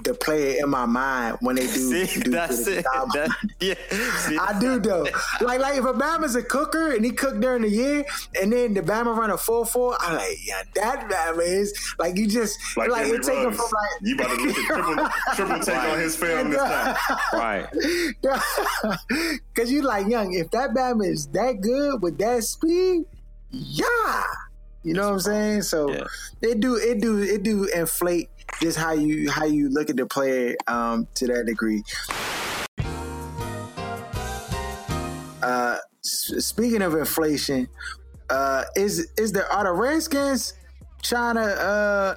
the player in my mind when they do. See, do that's it. job. That, yeah. See, I do though. Like like if a Bama's a cooker and he cooked during the year, and then the Bama run a four four, I'm like, yeah, that Bama is like you just like, Like, it take him Ruggs. from like you about to look at triple, triple take on his film this time. right. Cause you like young, if that Bama is that good with that speed, yeah. You know what I'm saying? So Yeah. it do it do it do inflate just how you how you look at the player um to that degree. Uh s- speaking of inflation, uh is is there are the Redskins trying to uh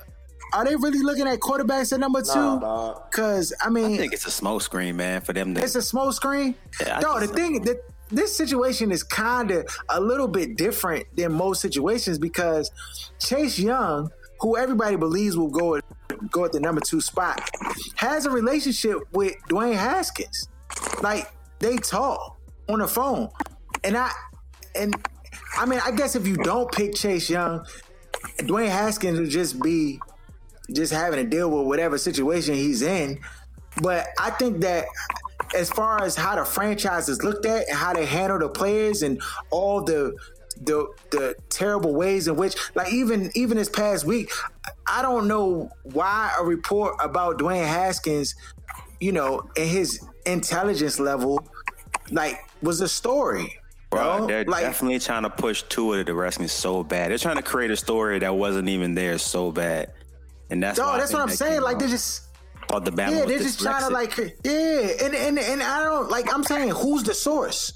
are they really looking at quarterbacks at number two? dog. Cause I mean I think it's a smoke screen, man, for them to. it's a smoke screen. Yeah, I no, the just- thing that this situation is kind of a little bit different than most situations because Chase Young, who everybody believes will go at, go at the number two spot, has a relationship with Dwayne Haskins. Like they talk on the phone, and I and I mean I guess if you don't pick Chase Young, Dwayne Haskins would just be just having to deal with whatever situation he's in. But I think that as far as how the franchise is looked at and how they handle the players and all the the the terrible ways in which like even even this past week I don't know why a report about Dwayne Haskins you know and his intelligence level like was a story Bro, bro. they're like definitely trying to push Tua to the Redskins so bad. They're trying to create a story that wasn't even there so bad, and that's why that's what I'm that saying like they're just thought the Bama Yeah, they're just trying to like, yeah, and and and I don't like. I'm saying, who's the source?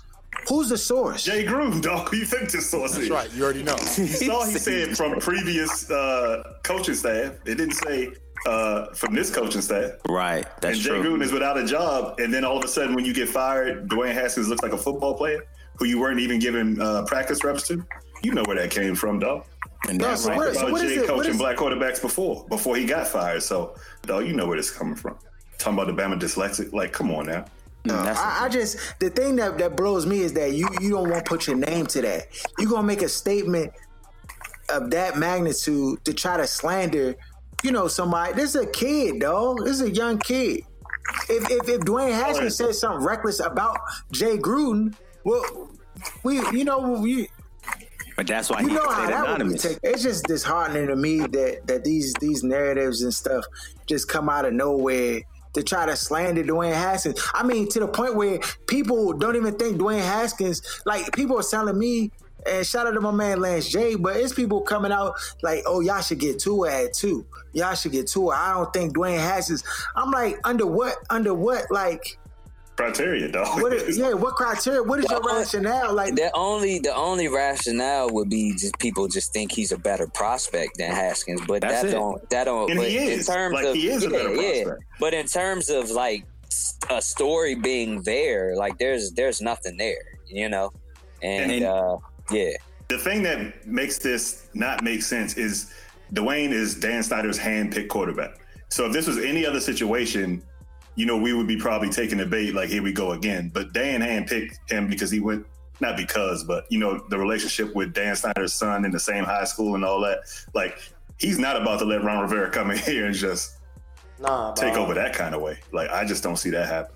Who's the source? Jay Gruden, dog. Who you think this source is? Right. You already know. You saw he said from previous uh, coaching staff. It didn't say uh, from this coaching staff. right. That's true. and Jay true. Gruden is without a job, and then all of a sudden, when you get fired, Dwayne Haskins looks like a football player who you weren't even giving uh, practice reps to. You know where that came from, dog. and No, that's so right. where- so About what is Jay it- coaching is- black quarterbacks before, before he got fired. So, dog, you know where this is coming from. talking about the Bama dyslexic. Like, come on now. Mm, that's I, I just the thing that that blows me is that you you don't want to put your name to that. You gonna make a statement of that magnitude to try to slander, you know, somebody. This is a kid, dog. This is a young kid. If if, if Dwayne Haskins said something reckless about Jay Gruden, well, we you know we but that's why you he know how that would be. It's just disheartening to me that that these these narratives and stuff just come out of nowhere to try to slander Dwayne Haskins. I mean, to the point where people don't even think Dwayne Haskins. Like people are telling me. And shout out to my man Lance J, but it's people coming out like, oh, y'all should get Tua at two. Y'all should get Tua. I don't think Dwayne Haskins. I'm like, under what? Under what? Like, Criteria, dog. what? Is, yeah, what criteria? What is your Well, rationale? Like, The only the only rationale would be just people just think he's a better prospect than Haskins, but That's that it. don't that don't. And but he in terms Like, of he is a yeah, better yeah. prospect. But in terms of like a story being there, like there's there's nothing there, you know, and, And- uh, yeah, the thing that makes this not make sense is Dwayne is Dan Snyder's hand-picked quarterback. So if this was any other situation, you know, we would be probably taking the bait like, here we go again. But Dan handpicked him because he went, not because, but you know, the relationship with Dan Snyder's son in the same high school and all that. Like, he's not about to let Ron Rivera come in here and just Nah, take over that kind of way. Like, I just don't see that happen.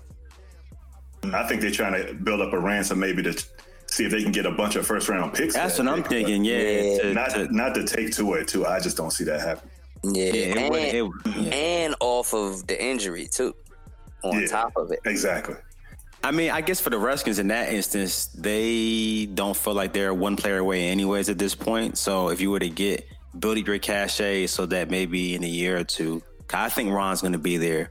I think they're trying to build up a ransom maybe to see if they can get a bunch of first round picks. That's what I'm pick, thinking. Yeah, Yeah. to- Not to- not to take to it too. I just don't see that happen. yeah, yeah, and, would- it- yeah. and off of the injury too, on Yeah. top of it. Exactly. I mean, I guess for the Redskins in that instance, they don't feel like they're one player away, anyways, at this point. So if you were to get build your cachet, so that maybe in a year or two, I think Ron's going to be there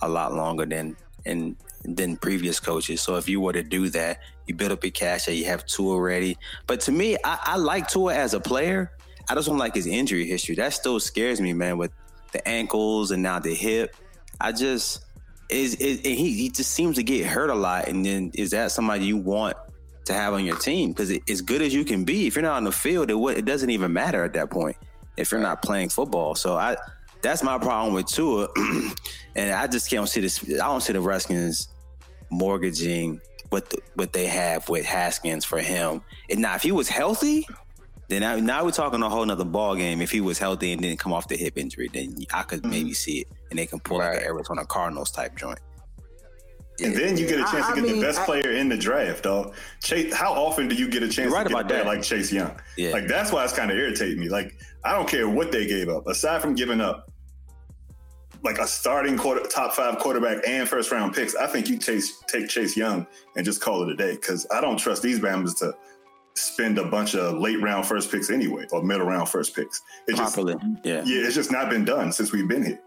a lot longer than and than previous coaches. So if you were to do that, you build up your cachet, you have Tua already. But to me, I, I like Tua as a player. I just don't like his injury history. That still scares me, man, with the ankles and now the hip. I just is is he he just seems to get hurt a lot. And then is that somebody you want to have on your team? Because as good as you can be, if you're not on the field, it it doesn't even matter at that point if you're not playing football. So I that's my problem with Tua, and I just can't see this. I don't see the Redskins mortgaging what the, what they have with Haskins for him. And now if he was healthy. Then now, now we're talking a whole nother ball game. If he was healthy and didn't come off the hip injury, then I could mm-hmm. maybe see it, and they can pull like Right. an Arizona Cardinals type joint. And then you get a chance I to get mean, the best I- player in the draft, dog. Chase, how often do you get a chance right to get about a player that. like Chase Young? Yeah. Like that's why it's kind of irritating me. Like I don't care what they gave up, aside from giving up like a starting quarter, top five quarterback and first round picks. I think you chase take Chase Young and just call it a day because I don't trust these Bama's to spend a bunch of late round first picks anyway or middle round first picks. It just Properly, yeah. yeah, it's just not been done since we've been here.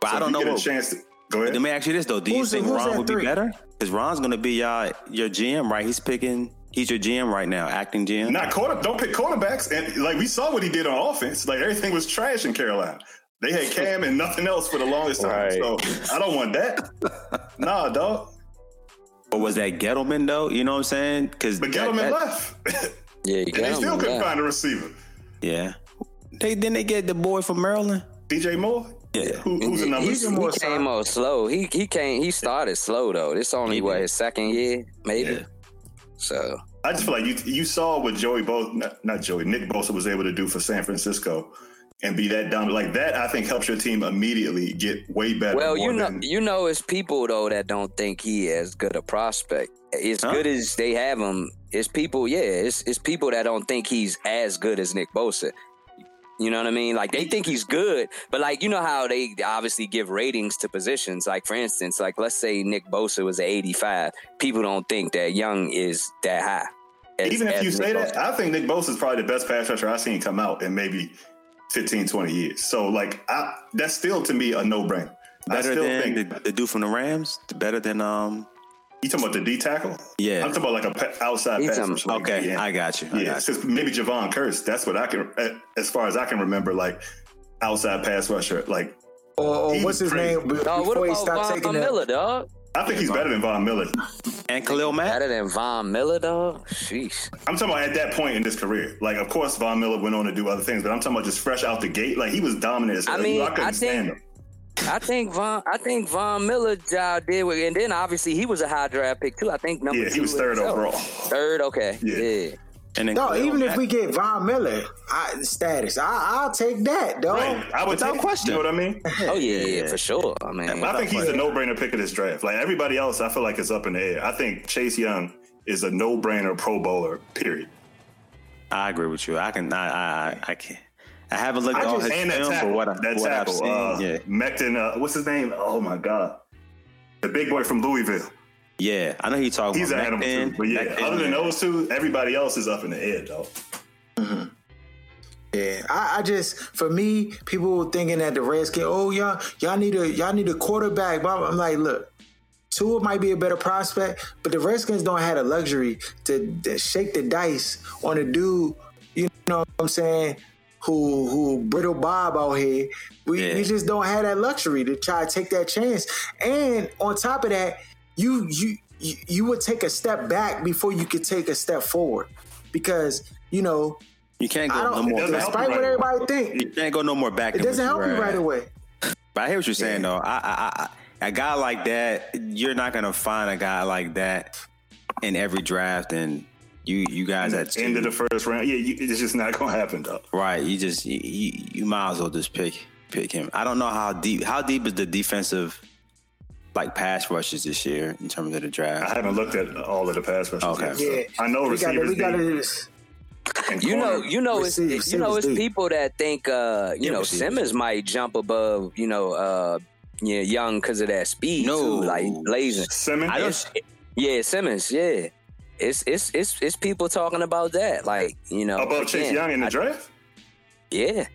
But So I don't you know get what. a chance to go ahead. Let me ask you this though: Do you Who's the- think who's Ron that would be better? Because Ron's going to be y'all your GM, right? He's picking. He's your GM right now, acting GM. Not quarter. Don't pick quarterbacks. And like we saw what he did on offense. Like everything was trash in Carolina. They had Cam and nothing else for the longest time. Right. So I don't want that. nah, dog. Or was that Gettleman though? You know what I'm saying? Because But Gettleman left. Yeah, you and they still couldn't yeah. find a receiver. Yeah. They didn't they get the boy from Maryland? DJ Moore. Yeah. Who, who's the numbers? He's, he came out slow. He he came. He started slow though. This only He what his second year, maybe. Yeah. So I just feel like you you saw what Joey both not, not Joey Nick Bosa was able to do for San Francisco and be that dominant like that. I think helps your team immediately get way better. well, you know, than- you know, it's people though that don't think he as good a prospect. As Huh? good as they have him, it's people. Yeah, it's it's people that don't think he's as good as Nick Bosa. You know what I mean? Like they think he's good, but like you know how they obviously give ratings to positions. Like for instance, like let's say Nick Bosa was an 85. People don't think that Young is that high. as- Even if you Nick say Bosa. that, I think Nick Bosa is probably the best pass rusher I've seen come out in maybe 15, 20 years. So, like, I, that's still to me a no brainer. I Better still than think the, the dude from the Rams? Better than um you talking about the D tackle. Yeah. I'm talking about like a pa- outside He's pass talking- rusher. like Okay, DN. I got you. I Yeah, got you. maybe Jevon Kearse. That's what I can, uh, as far as I can remember, like outside pass rusher. Like, or, or what's his crazy. name? Be- Dog, what Before he about stopped Von taking the Miller, dog? I think he's better than Von Miller. And Khalil Mack? Better than Von Miller, dog? Sheesh. I'm talking about at that point in his career. Like, of course, Von Miller went on to do other things, but I'm talking about just fresh out the gate. Like, he was dominant. As I mean, I couldn't I stand think- him. I think Von. I think Von Miller job did, with, and then obviously he was a high draft pick too. I think number Yeah, two he was third himself. overall. Third, okay, Yeah. yeah. And then No, Khalil even if we get Von Miller I, status, I, I'll take that, dog. Right. I would Without take, question. You know what I mean? Oh yeah, yeah, Yeah. for sure. I mean, I think he's a no-brainer pick of this draft. Like everybody else, I feel like it's up in the air. I think Chase Young is a no-brainer Pro Bowler. Period. I agree with you. I can. I. I. I can't. I haven't looked I at all his film, tackle, but what, I, that what I've tackle, seen, uh, yeah, Becton, uh, what's his name? Oh my god, the big boy from Louisville. Yeah. I know he talking He's an about animal Becton, too. But yeah, Becton, other than those two, everybody else is up in the air, though. Mm-hmm. Yeah, I, I just for me, people thinking that the Redskins, oh y'all, y'all need a y'all need a quarterback. Blah, blah. I'm like, look, Tua might be a better prospect, but the Redskins don't have the luxury to, to shake the dice on a dude. You know what I'm saying? Who who brittle Bob out here? We, Yeah. we just don't have that luxury to try to take that chance. And on top of that, you you you, you would take a step back before you could take a step forward because you know You can't go I no don't. more. Despite you what right everybody think, You can't go no more back. it doesn't help you were right away. But I hear what you're saying though. I, I, I, a guy like that, you're not gonna find a guy like that in every draft, and you, you guys at the End of the first round. Yeah, you, it's just not gonna happen though. right. You just, you, you, you might as well just pick, pick him. I don't know how deep, how deep is the defensive, like pass rushes this year in terms of the draft? I haven't looked at all of the pass rushes. Okay. yet, so Yeah, I know we got receivers. we got deep this. You know, you know, it's Receivers- you know, it's deep. people that think, uh, you Yeah, know, receivers Simmons might jump above, you know, uh, yeah, young because of that speed. No. too, like blazing. Simmons. I don't. Yeah, Simmons. Yeah, it's it's it's it's people talking about that. Like you know, above Chase Young in the I- draft. Yeah.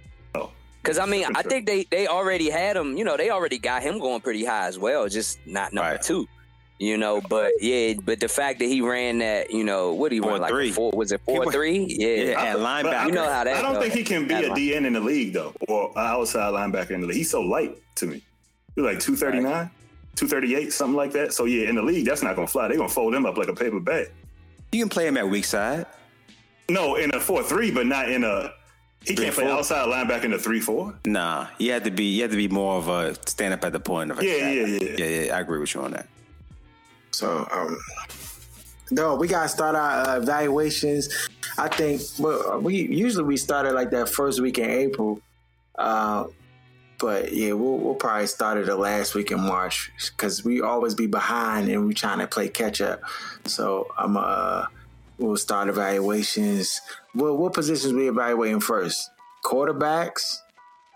Oh. Cause I mean, I think they they already had him. You know, they already got him going pretty high as well, just not number Right. two. You know, but yeah, but the fact that he ran that, you know, what he Four ran like three. a four was it four went- three? Yeah. Yeah, at linebacker. I, You know how that I don't go. think he can be At a DN in the league though, or an outside linebacker in the league. He's so light to me. He's like 239, 238, something like that. So yeah, in the league, that's not gonna fly. They're gonna fold him up like a paper bag. You can play him at weak side. No, in a four three, but not in a. He can't play 3-4? outside linebacker in the three four. Nah, you have to be. You have to be more of a stand up at the point of Yeah, attack. yeah, yeah. yeah, yeah. I agree with you on that. So, um, no, we gotta start our uh, evaluations. I think well, we usually we started like that first week in April, uh, but yeah, we'll, we'll probably start it the last week in March because we always be behind and we trying to play catch up. So I'm uh, we'll start evaluations. What what positions we evaluating first? Quarterbacks.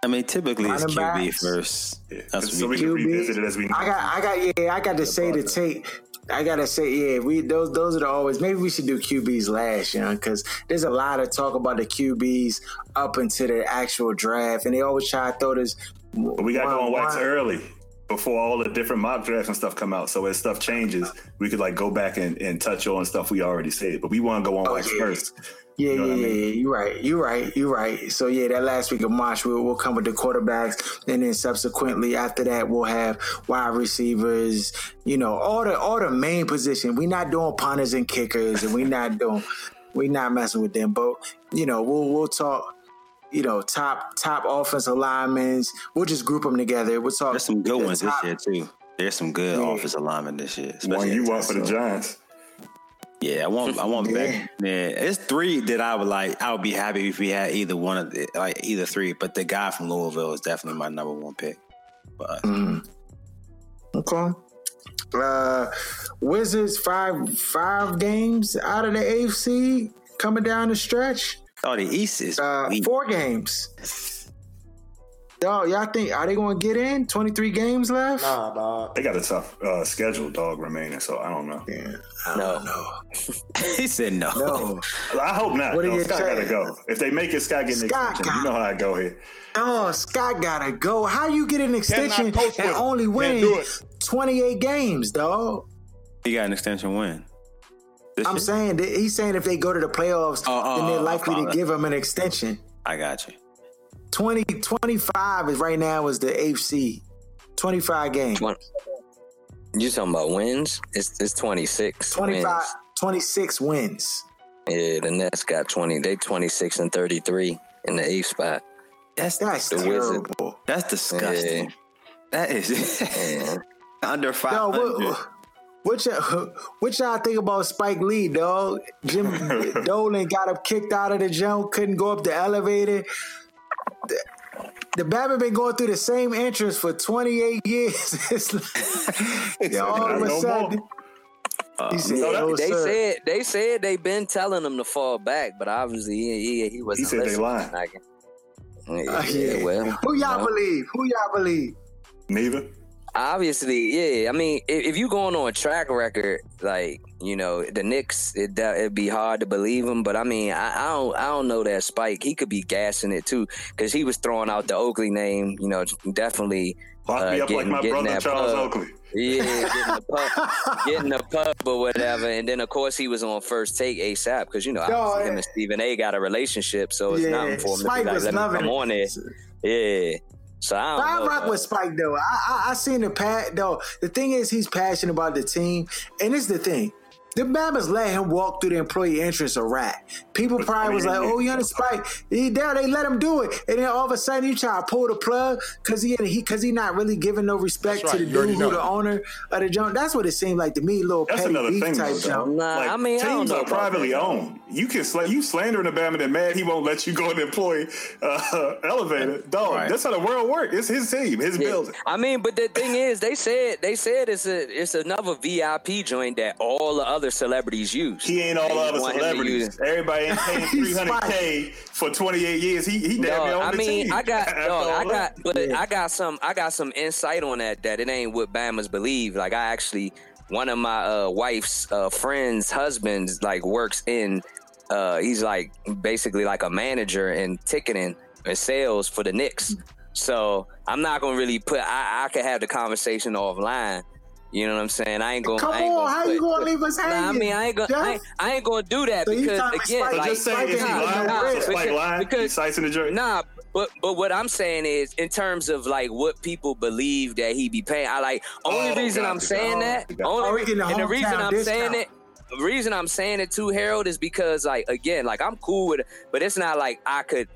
I mean, typically it's QB backs. first. Yeah, That's so we we can QB. revisit it as we. I got, I got, yeah, I got to say the tape. I gotta say, yeah, we those those are the always. Maybe we should do QBs last, you know, because there's a lot of talk about the QBs up into the actual draft, and they always try to throw this. But we got one- going wax one- early before all the different mock drafts and stuff come out. So as stuff changes, we could like go back and, and touch on stuff we already said. But we want to go on Oh, wax yeah. first. Yeah, you know yeah, I mean? yeah, You're right. You're right. You're right. So yeah, that last week of March, we'll, we'll come with the quarterbacks, and then subsequently after that, we'll have wide receivers. You know, all the all the main position. We're not doing punters and kickers, and we're not doing we're not messing with them. But you know, we'll we'll talk. You know, top top offensive linemen. We'll just group them together. We'll talk. There's some good the ones top- this year too. There's some good Yeah. offensive linemen this year. One you want for the Giants. Yeah, I want. I want Yeah. Beck. Yeah, it's three that I would like. I would be happy if we had either one of the, like either three. But the guy from Louisville is definitely my number one pick. But Okay. Uh, Wizards five five games out of the AFC coming down the stretch. Oh, the East is Uh, four games. Dog, y'all think are they going to get in? Twenty three games left. Nah, dog. They got a tough uh, schedule, dog, remaining. So I don't know. Yeah, I No. don't he said no. No, I hope not. What do No, you Scott gotta go. If they make it, Scott getting an Scott extension. You know how I go here. Oh, Scott gotta go. How you get an extension and only win twenty eight games, dog? He got an extension win. This I'm year? saying that he's saying if they go to the playoffs, Oh, oh, then oh, they're likely follow to give him an extension. I got you. 20, 25 is right now is the AFC. 25 games. Twen- You talking about wins? It's it's twenty six. 25, 26 wins. Yeah, the Nets got twenty. They twenty six and thirty three in the eighth spot. That's That's The Wizard. terrible. that's disgusting. Yeah. That is under five Yo, hundred. what, what, y'all, what y'all think about Spike Lee, dog? Jim Dolan got him kicked out of the gym, couldn't go up the elevator. The, the Batman been going through the same entrance for 28 years. it's like, yo, all of a No sudden, Uh, said, no, that- "No, they sir." said they said they've been telling him to fall back, but obviously he he, he wasn't said they lying. I. Yeah, Uh, yeah. well, Who y'all no. believe? Who y'all believe? Neither. Obviously, yeah. I mean, if, if you going on a track record, like you know, the Knicks, it it'd be hard to believe him. But I mean, I, I don't, I don't know that Spike. He could be gassing it too because he was throwing out the Oakley name. You know, definitely. Lock uh, me up like getting- my brother that Charles pub. Oakley. Yeah, getting the pub, getting the pub or whatever, and then of course he was on first take ASAP because you know Yo, him eh. and Stephen A. got a relationship, so it's Yeah, nothing for him to be like, was let me come it. on there. Yeah, so I I rock with Spike though. I, I I seen the pat though. The thing is, he's passionate about the team, and it's the thing. The Bama's let him walk through the employee entrance a rat. People probably was like, "Oh, you under Spike?" He there, they let him do it, and then all of a sudden you try to pull the plug because he he because he not really giving no respect That's to the You dude who the owner of the joint. That's what it seemed like to me, little That's petty another beef thing, type though, jump. Nah, Like, I mean, I don't teams know are privately that, owned. You can sl- you slandering the Bama and mad he won't let you go in the employee uh, elevator. Dog, Right. that's how the world works. It's his team, his Yeah. building. I mean, but the thing is, they said they said it's a it's another VIP joint that all the other celebrities use. He ain't all They the other want him to celebrities. Everybody ain't paying three He's hundred k for twenty eight years. He he damn Dog, near on I the mean, team. I got, After dog, I got, that. but Yeah. I got some, I got some insight on that. That it ain't what Bama's believe. Like I actually, one of my uh, wife's uh, friends' husbands like works in. Uh, he's like basically like a manager in ticketing and sales for the Knicks. So I'm not gonna really put. I, I could have the conversation offline. You know what I'm saying? I ain't gonna. Come I ain't on, gonna how put- you gonna leave us Nah, I mean, I ain't gonna, I Jeff? ain't, I ain't gonna do that So because again, like, just say, is he Spike lying? ain't Is no Spike because- lying? because- he cites in the jury. Nah, but but what I'm saying is, in terms of like what people believe that he be paying, I like only Oh, reason I'm gotcha, saying gotcha, that, gotcha. only Oh, we getting and the reason I'm saying it. The reason I'm saying it too, Harold, is because like again, like I'm cool with it, but it's not like I could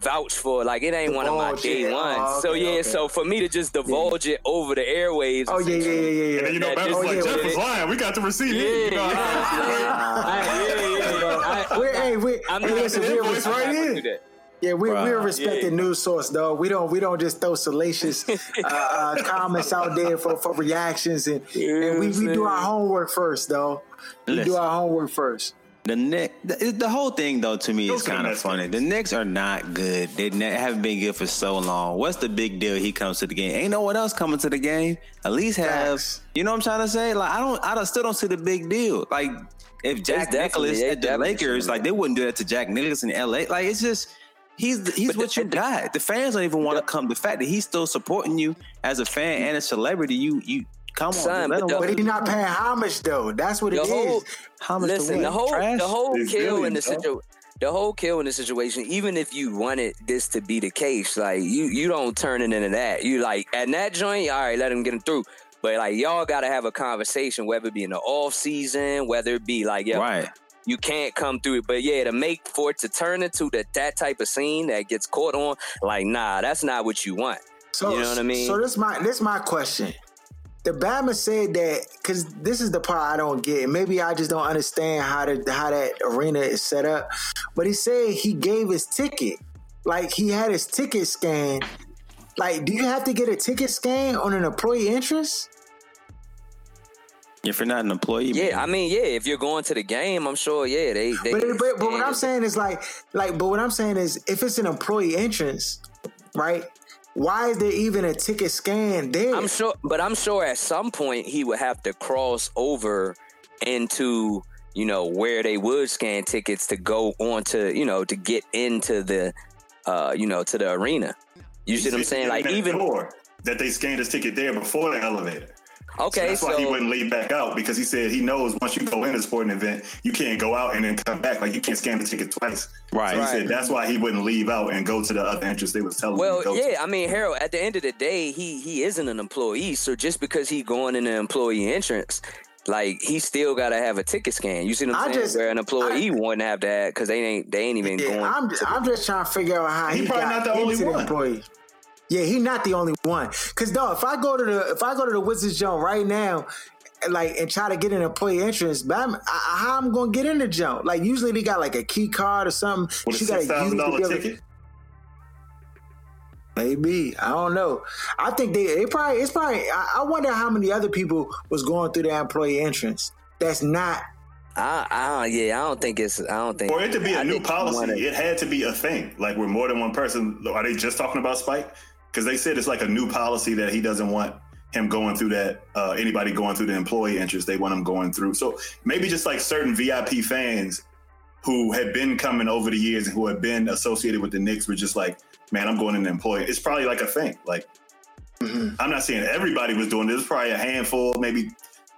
vouch for like it ain't one of my Divulge day it. ones. Oh, so yeah, okay. so for me to just divulge it over the airwaves, Oh yeah, yeah, yeah, yeah, yeah. And then you know, That Bama's like, yeah, Jeff was lying. We got the receipt. yeah. You know, yeah, I- yeah, yeah, I- We're, hey, we, I'm hey, listen, we're, do invoice that. I'm right not do that. yeah, we, Bruh. we're a respected Yeah. news source, though. We don't we don't just throw salacious uh, uh, comments out there for, for reactions, and, and we, we do our homework first, though. We do our homework first. The Knicks, the, the whole thing though to me Go is kind of funny. games. The Knicks are not good. They ne- haven't been good for so long. What's the big deal? He comes to the game. Ain't no one else coming to the game. At least have Facts. you know what I'm trying to say? Like I don't, I don't, still don't see the big deal. Like if Jack definitely- Nicholas they at the Lakers, like they wouldn't do that to Jack Nicholas in L.A. Like it's just. He's he's But the- what you the- got. The fans don't even want to come. The fact that he's still supporting you as a fan and a celebrity, you you come on, Son, just let but him the- But he's not paying homage, though. That's what it The is. whole- How much Listen, the whole Trash? the whole It's kill in the situation. The whole kill in the situation, even if you wanted this to be the case, like you you don't turn it into that. You like at that joint, all right, let him get him through. But like y'all gotta have a conversation, whether it be in the off season, whether it be like, yeah, right. you can't come through it. But yeah, to make for it to turn into that that type of scene that gets caught on, like, nah, that's not what you want. So, You know what I mean? So this my this my question. The Bama said that because this is the part I don't get. Maybe I just don't understand how the how that arena is set up. But he said he gave his ticket, like he had his ticket scanned. Like, do you have to get a ticket scan on an employee entrance? If you're not an employee, Yeah, I mean, yeah, if you're going to the game, I'm sure, yeah, they. they But, but, but what I'm saying is like like but what I'm saying is if it's an employee entrance, right? Why is there even a ticket scan there? I'm sure, but I'm sure at some point he would have to cross over into you know where they would scan tickets to go on to you know to get into the uh you know to the arena. You see what I'm saying? Like even door that they scanned his ticket there before the elevator. Okay, That's so why he wouldn't leave back out because he said he knows once you go in a sporting event, you can't go out and then come back. Like you can't scan the ticket twice. Right. So he Right. said that's why he wouldn't leave out and go to the other entrance they was telling him well, to go to. yeah, I mean Harold. At the end of the day, he he isn't an employee, so just because he going in an employee entrance. Like he still gotta have a ticket scan. You see what I'm I saying? just- Where an employee wouldn't have that because they ain't they ain't even Yeah, going. I'm to I'm just trying to figure out how He he, probably got not the only into one. employee. Yeah, he not the only one. Cause dog, if I go to the if I go to the Wizards Joint right now, like and try to get an employee entrance, but I'm, I, how I'm gonna get in the jump? Like usually they got like a key card or something. With a She gotta six thousand use to dollar be able to- ticket. Maybe I don't know. I think they they probably it's probably. I, I wonder how many other people was going through the employee entrance. That's not. I, I yeah, I don't think it's. I don't think For it to be a I new policy, wanna- it had to be a thing. Like where more than one person. Are they just talking about Spike? Because they said it's like a new policy that he doesn't want him going through that. Uh, anybody going through the employee interest, they want him going through. So maybe just like certain VIP fans who had been coming over the years and who had been associated with the Knicks were just like, man, I'm going in the employee. It's probably like a thing. Like I'm not saying everybody was doing this. Probably a handful, maybe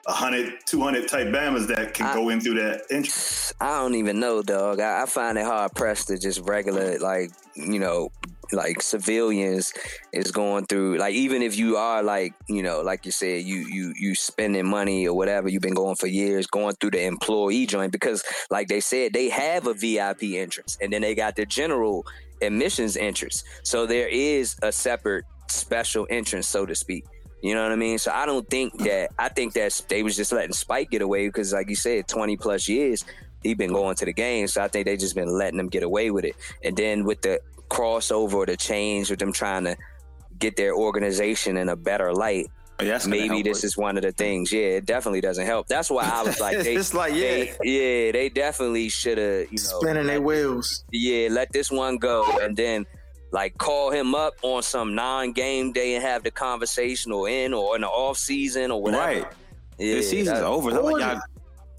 100, 200 type Bamas that can I- go in through that entrance. I don't even know, dog. I, I find it hard pressed to just regular, like you know, like civilians is going through. Like even if you are like you know, like you said, you you you spending money or whatever, you've been going for years, going through the employee joint because, like they said, they have a VIP entrance, and then they got the general admissions entrance. So there is a separate special entrance, so to speak. You know what I mean? So I don't think that I think that they was just letting Spike get away because, like you said, twenty plus years he been going to the game. So I think they just been letting him get away with it. And then with the crossover or the change with them trying to get their organization in a better light, Oh, yeah, maybe this with- is one of the things. Yeah, it definitely doesn't help. That's why I was like, they, It's like, they- yeah. yeah, they definitely should have, you know, Spinning their wheels. yeah, let this one go and then like call him up on some non-game day and have the conversation or in or in the off season or whatever. Right. Yeah, the season's over. Like y'all-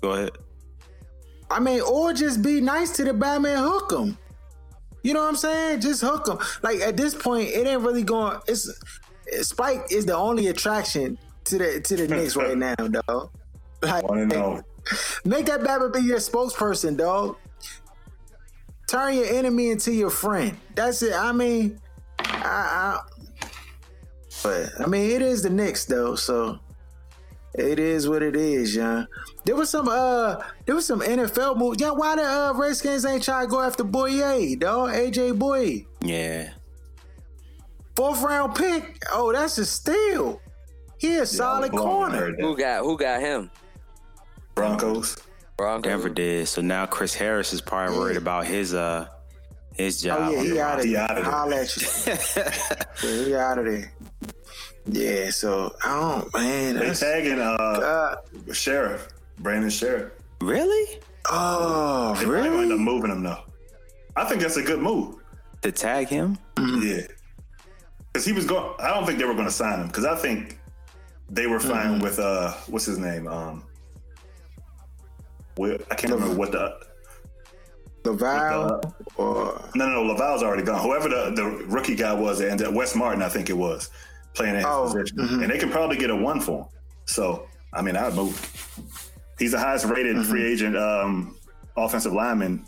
Go ahead. I mean, or just be nice to the Batman, hook him. You know what I'm saying? Just hook him. Like at this point, it ain't really going. It's Spike is the only attraction to the to the Knicks right now, dog. Like, Want to know? make that Batman be your spokesperson, dog. Turn your enemy into your friend. That's it. I mean, I, I but I mean, it is the Knicks though, so it is what it is, yeah. There was some uh there was some NFL moves. Yeah, why the uh, Redskins ain't try to go after Bouye, dog? AJ Bouye. Yeah. Fourth round pick. Oh, that's a steal. He a solid blown corner. Who got who got him? Broncos. Broncos. Denver did. So now Chris Harris is probably worried about his uh his job. Oh yeah, he out of He there. outta there. Holla at you. yeah, he out of there. Yeah, so I don't man. They That's, tagging uh, uh, Scherff, Brandon Scherff. really? oh, They probably gonna end up moving him though. I think that's a good move. To tag him? Yeah, because he was going. I don't think they were going to sign him because I think they were fine with uh, what's his name? Um, Will, I can't remember what the Lauvao or no no no Lauvao's already gone. Whoever the, the rookie guy was, and uh, Wes Martin, I think it was playing in his Oh, position, mhm. and they can probably get a one for him. So I mean, I'd move. He's the highest rated Mm-hmm. free agent um, offensive lineman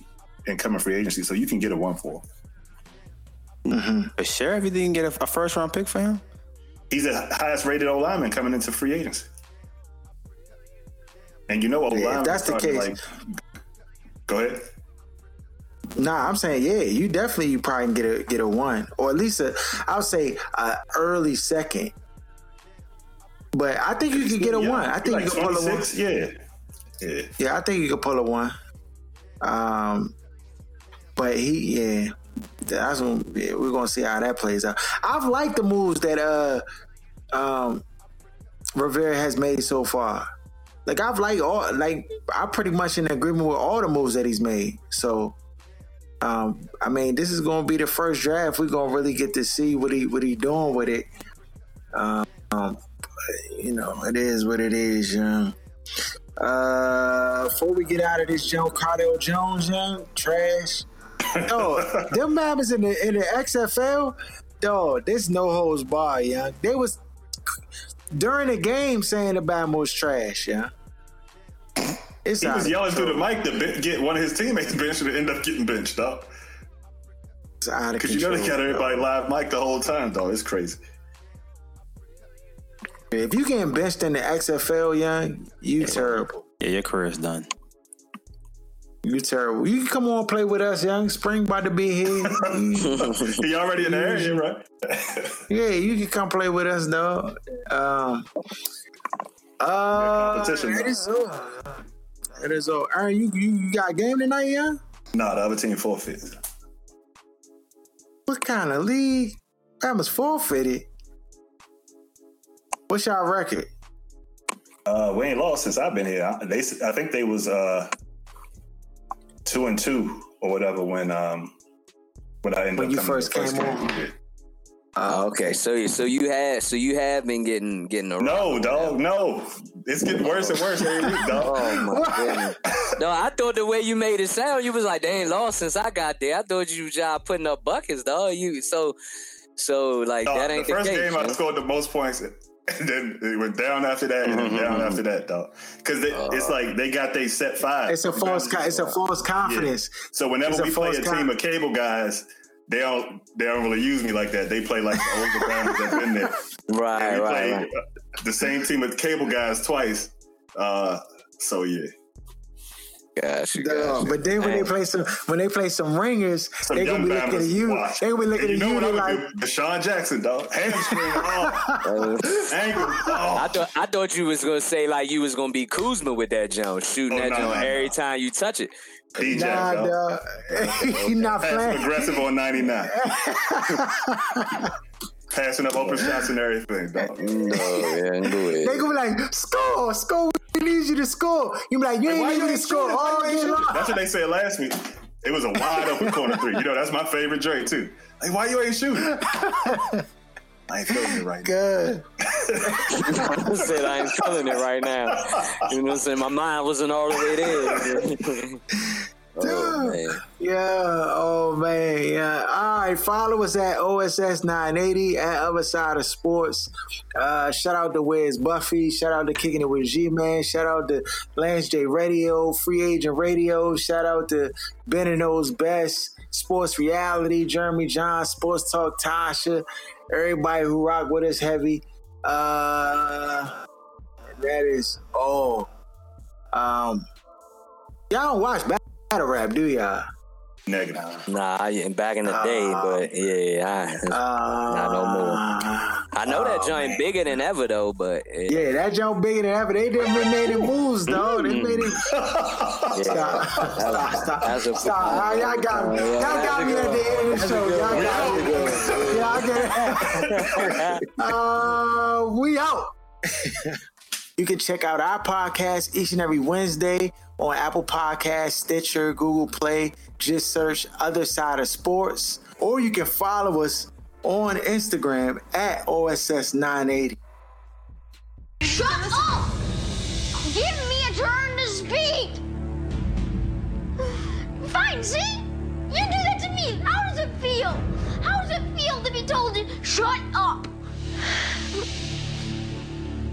in coming free agency, so you can get a one for him. But Scherff, you didn't get a, a first round pick for him? He's the highest rated O lineman coming into free agency. And you know what? Yeah, if that's the case. Like, go ahead. Nah, I'm saying yeah. You definitely you probably can get a get a one or at least a I would say a early second. But I think you could get a Yeah, one. I think like you could pull a one. Yeah, yeah. Yeah, I think you could pull a one. Um, but he yeah. That's when yeah, we're gonna see how that plays out. I've liked the moves that uh um Rivera has made so far. Like I've like all like I'm pretty much in agreement with all the moves that he's made. So um I mean this is gonna be the first draft. We're gonna really get to see what he what he doing with it. Um, um you know, it is what it is, young. Uh before we get out of this Joe Cardale Jones, young, trash. Yo, them mamas in the in the XFL, dog, there's no holds bar, young. They was during the game saying the Bama was trash, yeah. It's He was of yelling through the control. mic to be- get one of his teammates benched and end up getting benched, dog. It's out of Because you know they control, got everybody dog. live mic the whole time, dog. It's crazy. If you getting benched in the XFL, young, you terrible. Yeah, your career's done. You You terrible. You can come on play with us, young. Spring about to be here. he already in the area, right? yeah, you can come play with us, dog. Um, uh, competition, it though. It is all. Aaron, you, you you got a game tonight, young? nah, the other team forfeit. What kind of league? Bama's forfeited. What's y'all record? Uh, we ain't lost since I've been here. I, they, I think they was uh, two and two or whatever when um when I ended When up you first the came on. Game. Oh, okay, so so you had so you have been getting getting around. No, dog, no. It's getting worse and worse every week, dog. Oh my goodness. No, I thought the way you made it sound, you was like, they ain't lost since I got there. I thought you was just putting up buckets, dog. You so so like Dog, that ain't the the, first case. game I scored the most points, and then it went down after that, and then mm-hmm, down mm-hmm. after that, dog. Because it's uh. like they got they set five. It's a false. co- It's a false confidence. So whenever It's a we play false a con- team of cable guys, they don't they don't really use me like that. They play like the older guys that's been there. Right, right, right. the same team with cable guys twice. Uh, so yeah, Gosh, you gosh. but then when they play some when they play some ringers, some they gonna be looking at you. watch. They gonna be looking And at you. you. Know They what I like, do? DeSean Jackson, dog, hamstring, oh, ankle, I oh. thought I thought you was gonna say like you was gonna be Kuzma with that jump, shooting Oh, that no, jump no, every no. time you touch it. DJ, nah, dog. dog. He not Passive playing. aggressive on 99. Passing up open shots and everything, dog. No, yeah, go They gonna be like, score, score. We need you to score. You be like, you ain't Why need you to ain't score all you game long. That's what they said last week. It was a wide open corner three. You know, that's my favorite Drake too. Like, why you ain't shooting? I ain't feeling it right now. Good. I said I ain't feeling it right now. You know what I'm saying? My mind wasn't all the way there. Oh, man. Yeah. Oh man. Yeah. All right. Follow us at OSS 980 at Other Side of Sports. Uh, shout out to Where's Buffy. Shout out to Kicking It with G Man. Shout out to Lance J Radio, Free Agent Radio. Shout out to Ben and O's Best. Sports Reality, Jeremy John, Sports Talk, Tasha, everybody who rock with us heavy. Uh, that is all. Um, y'all don't watch battle rap, do y'all? Negative. Nah, I, back in the day, but yeah, I, Uh, no more. I know that joint bigger than ever though, but it, Yeah, that joke bigger than ever. They didn't really made it moves, dog. They made it. yeah. Stop, stop, stop. That's a- stop. Y'all got me. Y'all got me at the end of the show. Y'all got me. Y'all get it. Uh, we out. You can check out our podcast each and every Wednesday on Apple Podcasts, Stitcher, Google Play. Just search Other Side of Sports. Or you can follow us on Instagram at OSS980. Shut up! Give me a turn to speak! Fine, see? You do that to me. How does it feel? How does it feel to be told to shut up?